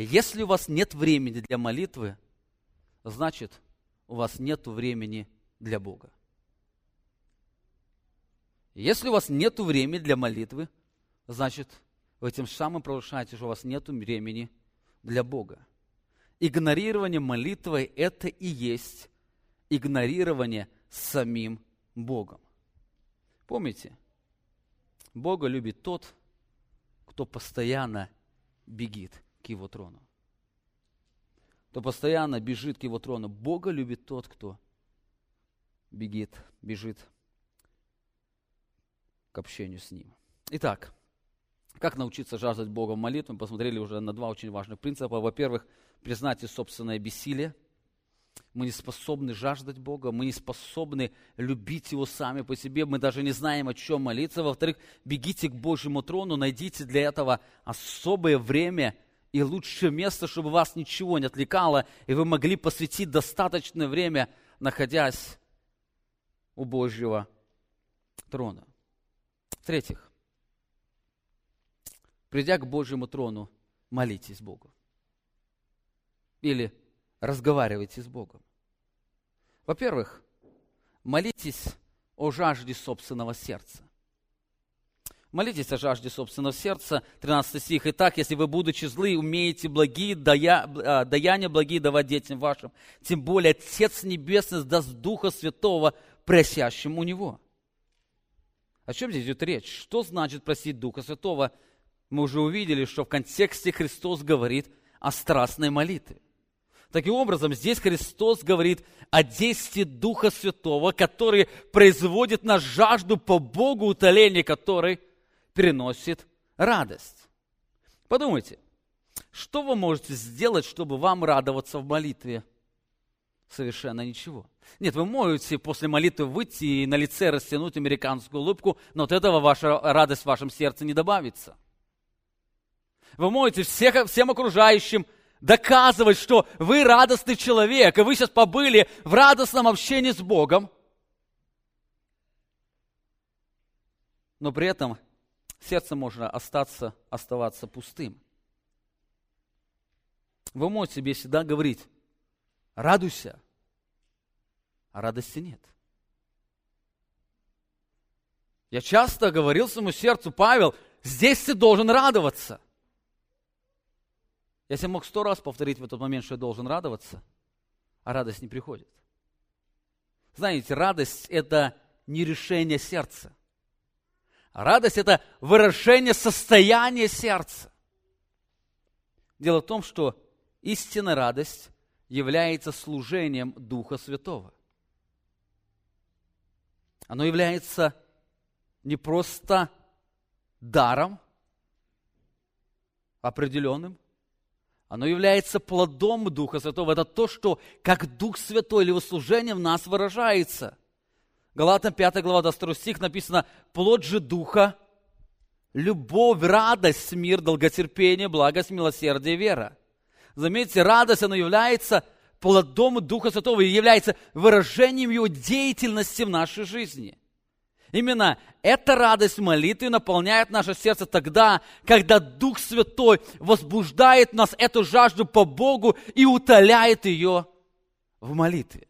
если у вас нет времени для молитвы, значит, у вас нет времени для Бога. Если у вас нет времени для молитвы, значит, вы тем самым провышаете, что у вас нет времени для Бога. Игнорирование молитвы – это и есть игнорирование самим Богом. Помните, Бога любит тот, кто постоянно бегит к Его трону. Кто постоянно бежит к Его трону. Бога любит тот, кто бегит, бежит к общению с Ним. Итак, как научиться жаждать Бога в молитве? Мы посмотрели уже на два очень важных принципа. Во-первых, признать собственное бессилие. Мы не способны жаждать Бога, мы не способны любить Его сами по себе, мы даже не знаем, о чем молиться. Во-вторых, бегите к Божьему трону, найдите для этого особое время и лучшее место, чтобы вас ничего не отвлекало, и вы могли посвятить достаточное время, находясь у Божьего трона. В-третьих, придя к Божьему трону, молитесь Богу. Или разговаривайте с Богом. Во-первых, молитесь о жажде собственного сердца. Молитесь о жажде собственного сердца. 13 стих. Итак, если вы, будучи злы, умеете благие дая, а, даяния благие давать детям вашим, тем более Отец Небесный даст Духа Святого просящим у Него. О чем здесь идет речь? Что значит просить Духа Святого? Мы уже увидели, что в контексте Христос говорит о страстной молитве. Таким образом, здесь Христос говорит о действии Духа Святого, который производит на жажду по Богу утоление, который приносит радость. Подумайте, что вы можете сделать, чтобы вам радоваться в молитве? Совершенно ничего. Нет, вы можете после молитвы выйти и на лице растянуть американскую улыбку, но от этого ваша радость в вашем сердце не добавится. Вы можете всех, всем окружающим доказывать, что вы радостный человек, и вы сейчас побыли в радостном общении с Богом, но при этом сердце можно остаться, оставаться пустым. Вы можете себе всегда говорить, радуйся, а радости нет. Я часто говорил своему сердцу, Павел, здесь ты должен радоваться – я себе мог сто раз повторить в этот момент, что я должен радоваться, а радость не приходит. Знаете, радость – это не решение сердца. Радость – это выражение состояния сердца. Дело в том, что истинная радость является служением Духа Святого. Оно является не просто даром определенным, оно является плодом Духа Святого. Это то, что как Дух Святой или его служение в нас выражается. Галатам 5 глава, 22 стих написано, плод же Духа, любовь, радость, мир, долготерпение, благость, милосердие, вера. Заметьте, радость, она является плодом Духа Святого и является выражением Его деятельности в нашей жизни. Именно эта радость молитвы наполняет наше сердце тогда, когда Дух Святой возбуждает нас эту жажду по Богу и утоляет ее в молитве.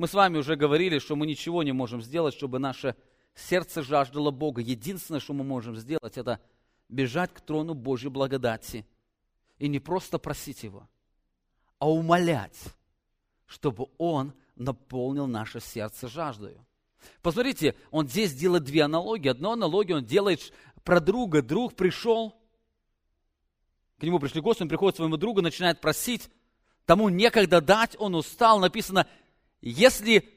Мы с вами уже говорили, что мы ничего не можем сделать, чтобы наше сердце жаждало Бога. Единственное, что мы можем сделать, это бежать к трону Божьей благодати И не просто просить Его, а умолять, чтобы Он наполнил наше сердце жаждою. Посмотрите, он здесь делает две аналогии. Одну аналогию он делает про друга. Друг пришел, к нему пришли гости, он приходит к своему другу, начинает просить, тому некогда дать, он устал. Написано, если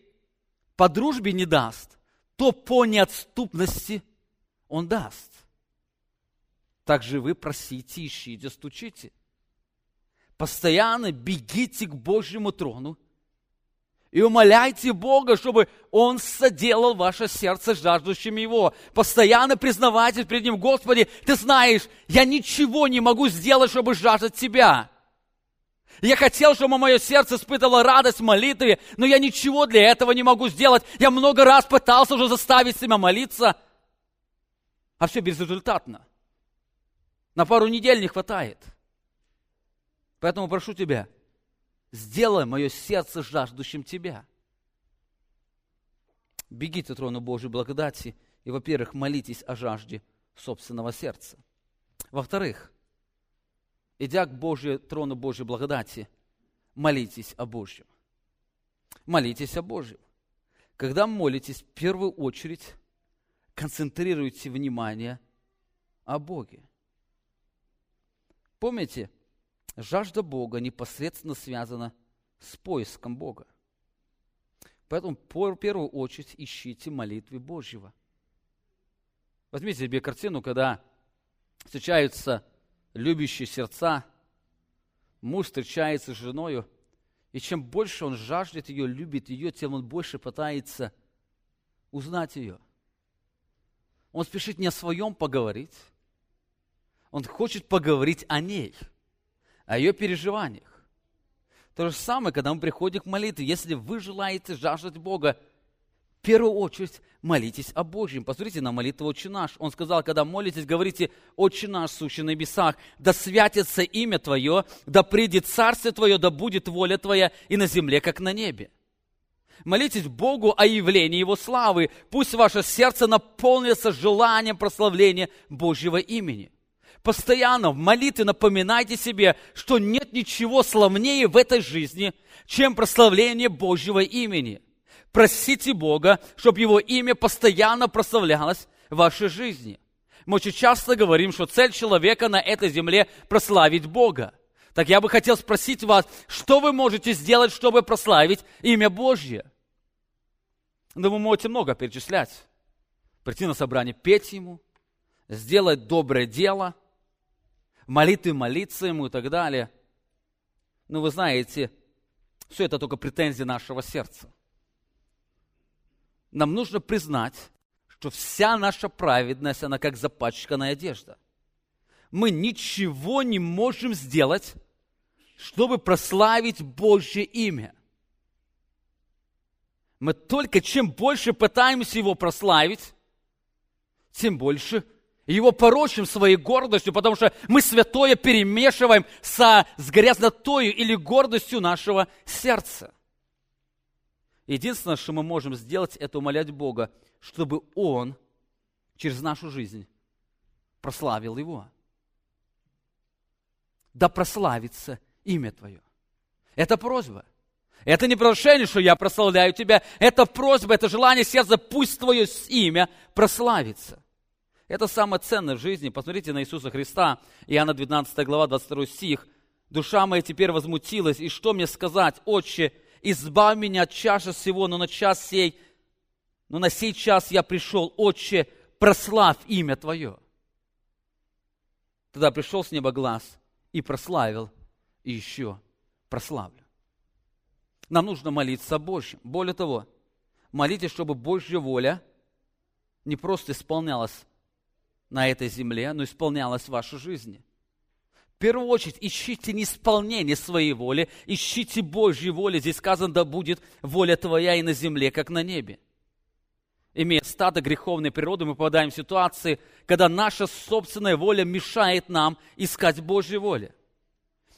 по дружбе не даст, то по неотступности он даст. Также вы просите, ищите, стучите. Постоянно бегите к Божьему трону и умоляйте Бога, чтобы Он соделал ваше сердце жаждущим Его. Постоянно признавайтесь перед Ним, Господи, Ты знаешь, я ничего не могу сделать, чтобы жаждать Тебя. Я хотел, чтобы мое сердце испытывало радость в молитве, но я ничего для этого не могу сделать. Я много раз пытался уже заставить себя молиться, а все безрезультатно. На пару недель не хватает. Поэтому прошу тебя – сделай мое сердце жаждущим Тебя. Бегите трону Божьей благодати и, во-первых, молитесь о жажде собственного сердца. Во-вторых, идя к Божьей, трону Божьей благодати, молитесь о Божьем. Молитесь о Божьем. Когда молитесь, в первую очередь концентрируйте внимание о Боге. Помните, жажда Бога непосредственно связана с поиском Бога. Поэтому в первую очередь ищите молитвы Божьего. Возьмите себе картину, когда встречаются любящие сердца, муж встречается с женой, и чем больше он жаждет ее, любит ее, тем он больше пытается узнать ее. Он спешит не о своем поговорить, он хочет поговорить о ней – о ее переживаниях. То же самое, когда мы приходим к молитве. Если вы желаете жаждать Бога, в первую очередь молитесь о Божьем. Посмотрите на молитву «Отче наш». Он сказал, когда молитесь, говорите «Отче наш, сущий на небесах, да святится имя Твое, да придет царствие Твое, да будет воля Твоя и на земле, как на небе». Молитесь Богу о явлении Его славы. Пусть ваше сердце наполнится желанием прославления Божьего имени. Постоянно в молитве напоминайте себе, что нет ничего славнее в этой жизни, чем прославление Божьего имени. Просите Бога, чтобы Его имя постоянно прославлялось в вашей жизни. Мы очень часто говорим, что цель человека на этой земле – прославить Бога. Так я бы хотел спросить вас, что вы можете сделать, чтобы прославить имя Божье? Да вы можете много перечислять. Прийти на собрание, петь Ему, сделать доброе дело – молитвы молиться ему и так далее. Но вы знаете, все это только претензии нашего сердца. Нам нужно признать, что вся наша праведность, она как запачканная одежда. Мы ничего не можем сделать, чтобы прославить Божье имя. Мы только чем больше пытаемся его прославить, тем больше его порочим своей гордостью, потому что мы святое перемешиваем со, с грязнотою или гордостью нашего сердца. Единственное, что мы можем сделать, это умолять Бога, чтобы Он через нашу жизнь прославил Его. Да прославится имя Твое. Это просьба. Это не прошение, что я прославляю Тебя. Это просьба, это желание сердца, пусть Твое имя прославится. Это самое ценное в жизни. Посмотрите на Иисуса Христа, Иоанна 12 глава, 22 стих. «Душа моя теперь возмутилась, и что мне сказать? Отче, избавь меня от чаши всего, но на час сей, но на сей час я пришел, Отче, прославь имя Твое». Тогда пришел с неба глаз и прославил, и еще прославлю. Нам нужно молиться о. Более того, молитесь, чтобы Божья воля не просто исполнялась на этой земле, но исполнялось в вашей жизни. Первую очередь, ищите не исполнение своей воли, ищите Божьей воли. Здесь сказано, да будет воля твоя и на земле, как на небе. Имея стадо греховной природы, мы попадаем в ситуации, когда наша собственная воля мешает нам искать Божьей воли.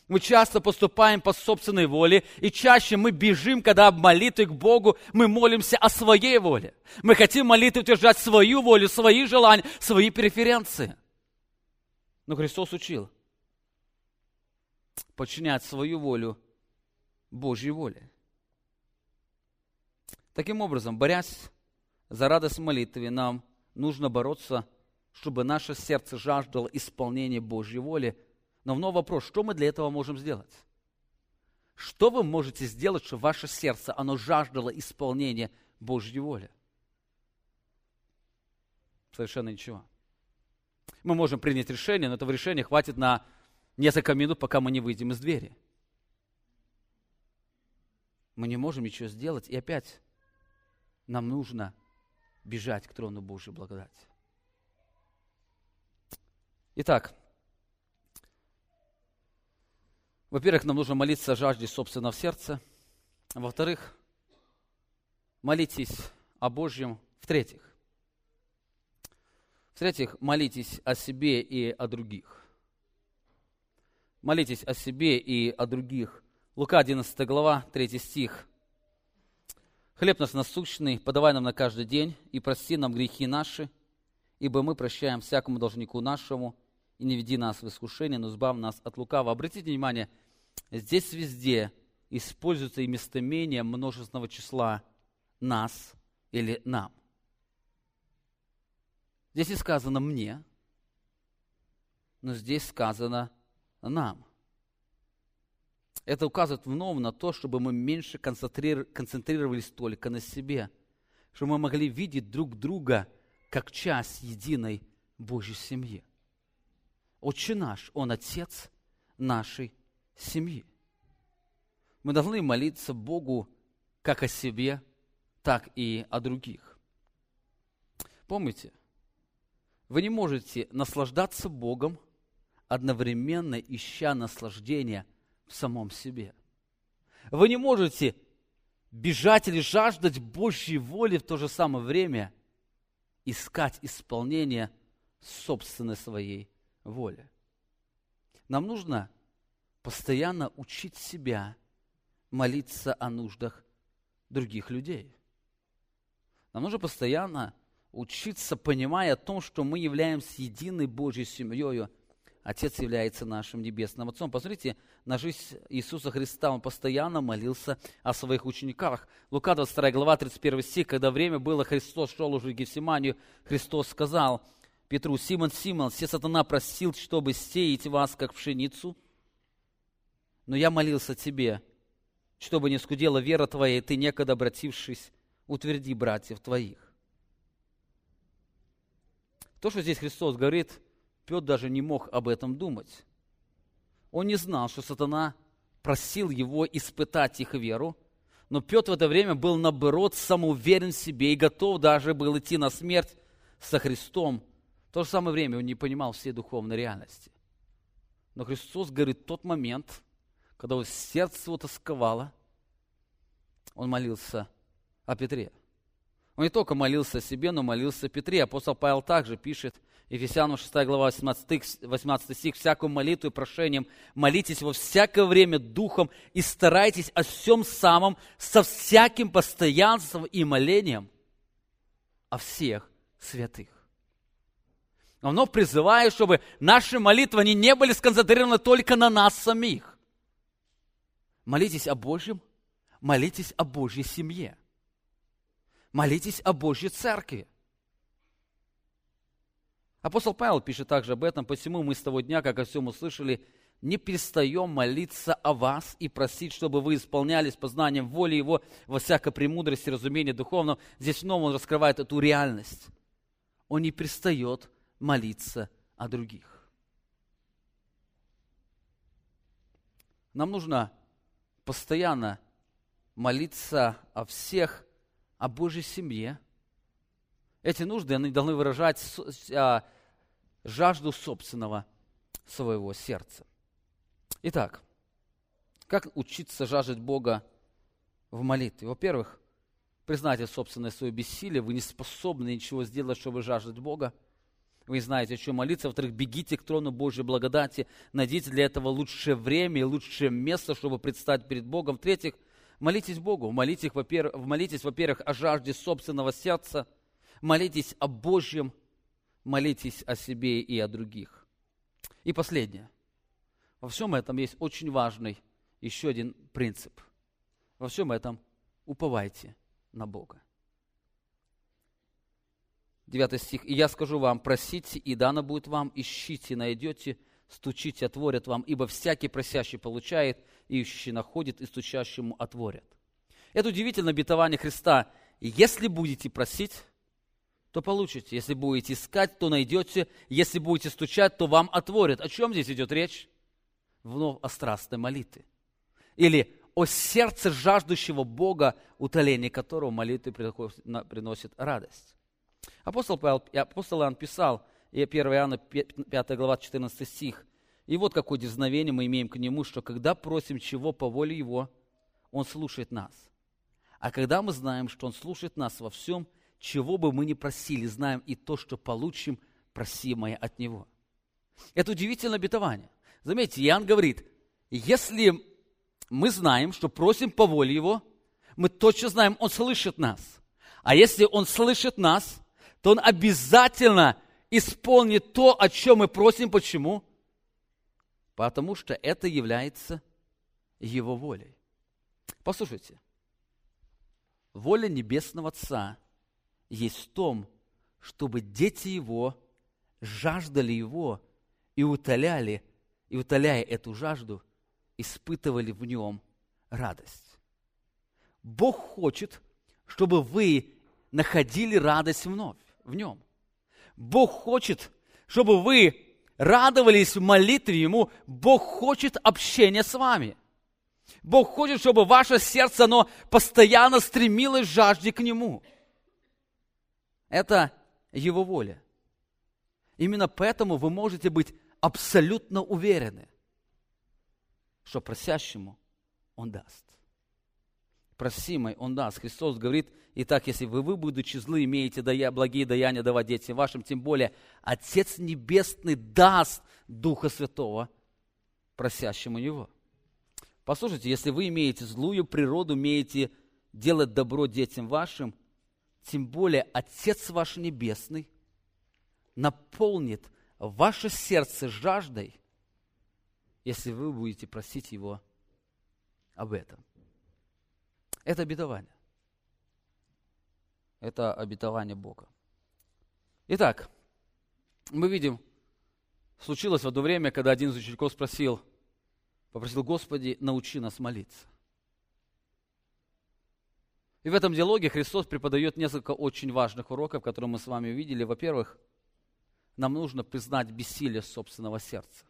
Мы часто поступаем по собственной воле, и чаще мы бежим, когда в молитве к Богу мы молимся о своей воле. Мы хотим молитвы утверждать свою волю, свои желания, свои преференции. Но Христос учил. Подчинять свою волю Божьей воле. Таким образом, борясь за радость молитвы, нам нужно бороться, чтобы наше сердце жаждало исполнения Божьей воли. Но вновь вопрос, что мы для этого можем сделать? Что вы можете сделать, чтобы ваше сердце, оно жаждало исполнения Божьей воли? Совершенно ничего. Мы можем принять решение, но этого решения хватит на несколько минут, пока мы не выйдем из двери. Мы не можем ничего сделать, и опять нам нужно бежать к трону Божьей благодати. Итак, во-первых, нам нужно молиться о жажде собственного сердца. Во-вторых, молитесь о Божьем. В-третьих, в-третьих, молитесь о себе и о других. Молитесь о себе и о других. Лука 11 глава, 3 стих. Хлеб наш насущный, подавай нам на каждый день, и прости нам грехи наши, ибо мы прощаем всякому должнику нашему, и не веди нас в искушение, но избав нас от лукава. Обратите внимание, здесь везде используется и местоимение множественного числа нас или нам. Здесь и сказано «мне», но здесь сказано «нам». Это указывает вновь на то, чтобы мы меньше концентрировались только на себе, чтобы мы могли видеть друг друга как часть единой Божьей семьи. Отче наш, Он Отец нашей семьи. Мы должны молиться Богу как о себе, так и о других. Помните, вы не можете наслаждаться Богом, одновременно ища наслаждения – в самом себе. Вы не можете бежать или жаждать Божьей воли в то же самое время искать исполнение собственной своей воли. Нам нужно постоянно учить себя молиться о нуждах других людей. Нам нужно постоянно учиться, понимая о том, что мы являемся единой Божьей семьей, Отец является нашим небесным Отцом. Посмотрите на жизнь Иисуса Христа. Он постоянно молился о своих учениках. Лука 22 глава 31 стих. Когда время было, Христос шел уже в Гефсиманию. Христос сказал Петру, Симон, Симон, все сатана просил, чтобы сеять вас, как пшеницу. Но я молился тебе, чтобы не скудела вера твоя, и ты, некогда обратившись, утверди братьев твоих. То, что здесь Христос говорит – Петр даже не мог об этом думать. Он не знал, что сатана просил его испытать их веру, но Петр в это время был, наоборот, самоуверен в себе и готов даже был идти на смерть со Христом. В то же самое время он не понимал всей духовной реальности. Но Христос говорит, тот момент, когда его сердце его тосковало, он молился о Петре. Он не только молился о себе, но молился о Петре. Апостол Павел также пишет, Ефесянам 6 глава 18, 18 стих, «Всякую молитву и прошением молитесь во всякое время духом и старайтесь о всем самом со всяким постоянством и молением о всех святых». Но вновь призываю, чтобы наши молитвы они не были сконцентрированы только на нас самих. Молитесь о Божьем, молитесь о Божьей семье. Молитесь о Божьей церкви. Апостол Павел пишет также об этом, посему мы с того дня, как о всем услышали, не перестаем молиться о вас и просить, чтобы вы исполнялись познанием воли Его во всякой премудрости, разумении духовном. Здесь снова он раскрывает эту реальность. Он не перестает молиться о других. Нам нужно постоянно молиться о всех, о Божьей семье. Эти нужды, они должны выражать а, жажду собственного своего сердца. Итак, как учиться жаждать Бога в молитве? Во-первых, признайте собственное свое бессилие, вы не способны ничего сделать, чтобы жаждать Бога. Вы знаете, о чем молиться. Во-вторых, бегите к трону Божьей благодати, найдите для этого лучшее время и лучшее место, чтобы предстать перед Богом. В-третьих, молитесь Богу. Молитесь, во-первых, молитесь, во-первых, о жажде собственного сердца. Молитесь о Божьем молитесь о себе и о других. И последнее. Во всем этом есть очень важный еще один принцип. Во всем этом уповайте на Бога. 9 стих. «И я скажу вам, просите, и дано будет вам, ищите, найдете, стучите, отворят вам, ибо всякий просящий получает, и ищущий находит, и стучащему отворят». Это удивительное обетование Христа. Если будете просить, то получите. Если будете искать, то найдете. Если будете стучать, то вам отворят. О чем здесь идет речь? Вновь о страстной молитве. Или о сердце жаждущего Бога, утоление которого молитвы приносит радость. Апостол, Павел, апостол Иоанн писал, 1 Иоанна 5 глава 14 стих, и вот какое дерзновение мы имеем к Нему, что когда просим чего по воле Его, Он слушает нас. А когда мы знаем, что Он слушает нас во всем, чего бы мы ни просили, знаем и то, что получим, просимое от Него. Это удивительное обетование. Заметьте, Иоанн говорит, если мы знаем, что просим по воле Его, мы точно знаем, Он слышит нас. А если Он слышит нас, то Он обязательно исполнит то, о чем мы просим. Почему? Потому что это является Его волей. Послушайте, воля Небесного Отца есть в том, чтобы дети Его жаждали Его и утоляли, и утоляя эту жажду, испытывали в нем радость. Бог хочет, чтобы вы находили радость вновь в нем. Бог хочет, чтобы вы радовались в молитве Ему. Бог хочет общения с вами. Бог хочет, чтобы ваше сердце, оно постоянно стремилось жажде к Нему. Это Его воля. Именно поэтому вы можете быть абсолютно уверены, что просящему Он даст. Просимой Он даст. Христос говорит, итак, если вы, вы будучи злы, имеете дая, благие даяния давать детям вашим, тем более Отец Небесный даст Духа Святого просящему Его. Послушайте, если вы имеете злую природу, умеете делать добро детям вашим, тем более Отец ваш Небесный наполнит ваше сердце жаждой, если вы будете просить Его об этом. Это обетование. Это обетование Бога. Итак, мы видим, случилось в одно время, когда один из учеников спросил, попросил, Господи, научи нас молиться. И в этом диалоге Христос преподает несколько очень важных уроков, которые мы с вами увидели. Во-первых, нам нужно признать бессилие собственного сердца.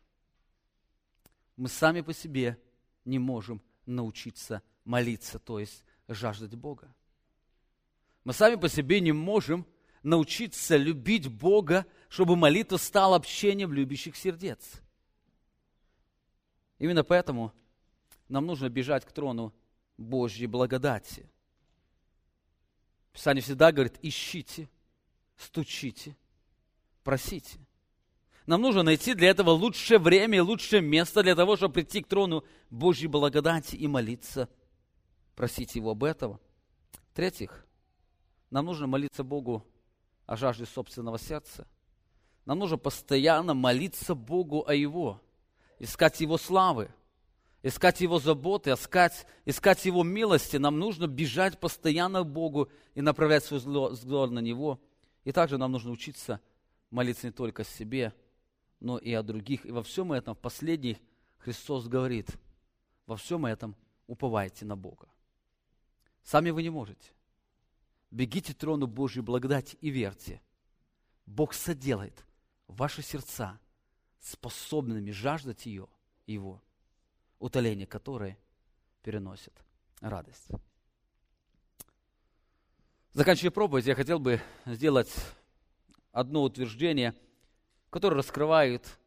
Мы сами по себе не можем научиться молиться, то есть жаждать Бога. Мы сами по себе не можем научиться любить Бога, чтобы молитва стала общением любящих сердец. Именно поэтому нам нужно бежать к трону Божьей благодати – Писание всегда говорит, ищите, стучите, просите. Нам нужно найти для этого лучшее время и лучшее место для того, чтобы прийти к трону Божьей благодати и молиться, просить Его об этом. В-третьих, нам нужно молиться Богу о жажде собственного сердца. Нам нужно постоянно молиться Богу о Его, искать Его славы – искать Его заботы, искать, искать Его милости. Нам нужно бежать постоянно к Богу и направлять свой взгляд на Него. И также нам нужно учиться молиться не только о себе, но и о других. И во всем этом, в последних, Христос говорит, во всем этом уповайте на Бога. Сами вы не можете. Бегите трону Божьей благодати и верьте. Бог соделает ваши сердца способными жаждать ее, Его утоление которой переносит радость. Заканчивая проповедь, я хотел бы сделать одно утверждение, которое раскрывает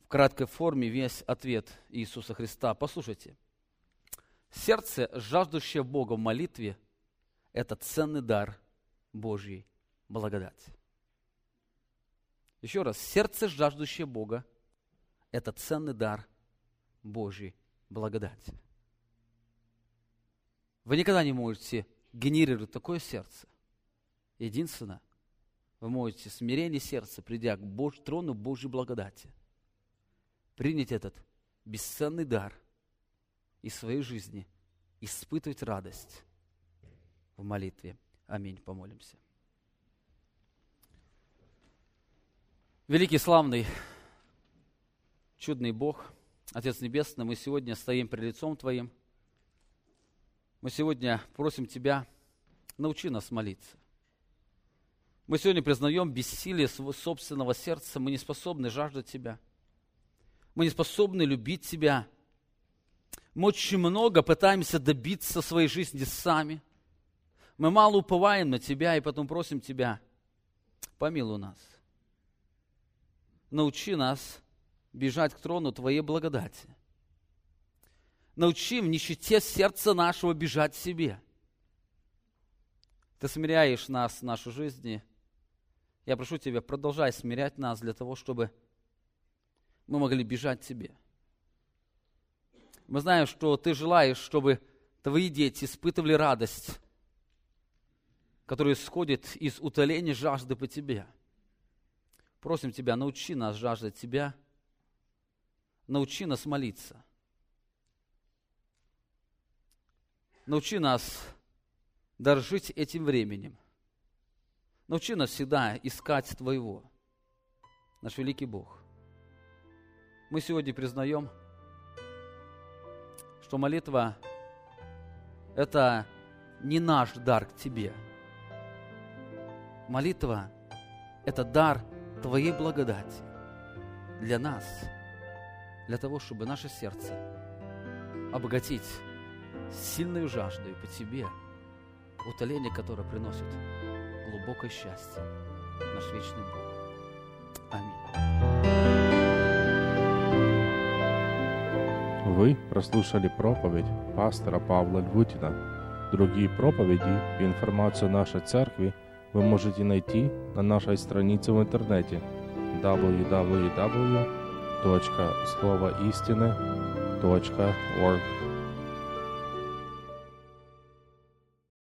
в краткой форме весь ответ Иисуса Христа. Послушайте, сердце, жаждущее Бога в молитве, это ценный дар Божьей благодати. Еще раз, сердце, жаждущее Бога, это ценный дар Божьей благодати. Вы никогда не можете генерировать такое сердце. Единственное, вы можете смирение сердца, придя к Бож... трону Божьей благодати, принять этот бесценный дар из своей жизни, испытывать радость в молитве. Аминь. Помолимся. Великий, славный, чудный Бог, Отец Небесный, мы сегодня стоим пред лицом Твоим. Мы сегодня просим Тебя, научи нас молиться. Мы сегодня признаем бессилие собственного сердца, мы не способны жаждать Тебя. Мы не способны любить Тебя. Мы очень много пытаемся добиться своей жизни сами. Мы мало уповаем на Тебя и потом просим Тебя, помилуй нас – научи нас бежать к трону Твоей благодати. Научи в нищете сердца нашего бежать себе. Ты смиряешь нас в нашей жизни. Я прошу Тебя, продолжай смирять нас для того, чтобы мы могли бежать Тебе. Мы знаем, что Ты желаешь, чтобы Твои дети испытывали радость, которая исходит из утоления жажды по Тебе – Просим Тебя, научи нас жаждать Тебя, научи нас молиться. Научи нас дорожить этим временем. Научи нас всегда искать Твоего, наш великий Бог. Мы сегодня признаем, что молитва – это не наш дар к Тебе. Молитва – это дар – Твоей благодати для нас, для того, чтобы наше сердце обогатить сильную жаждой по Тебе, утоление которое приносит глубокое счастье, наш вечный Бог. Аминь. Вы прослушали проповедь пастора Павла Львутина. Другие проповеди и информацию о нашей церкви – вы можете найти на нашей странице в интернете www.словоистины.org.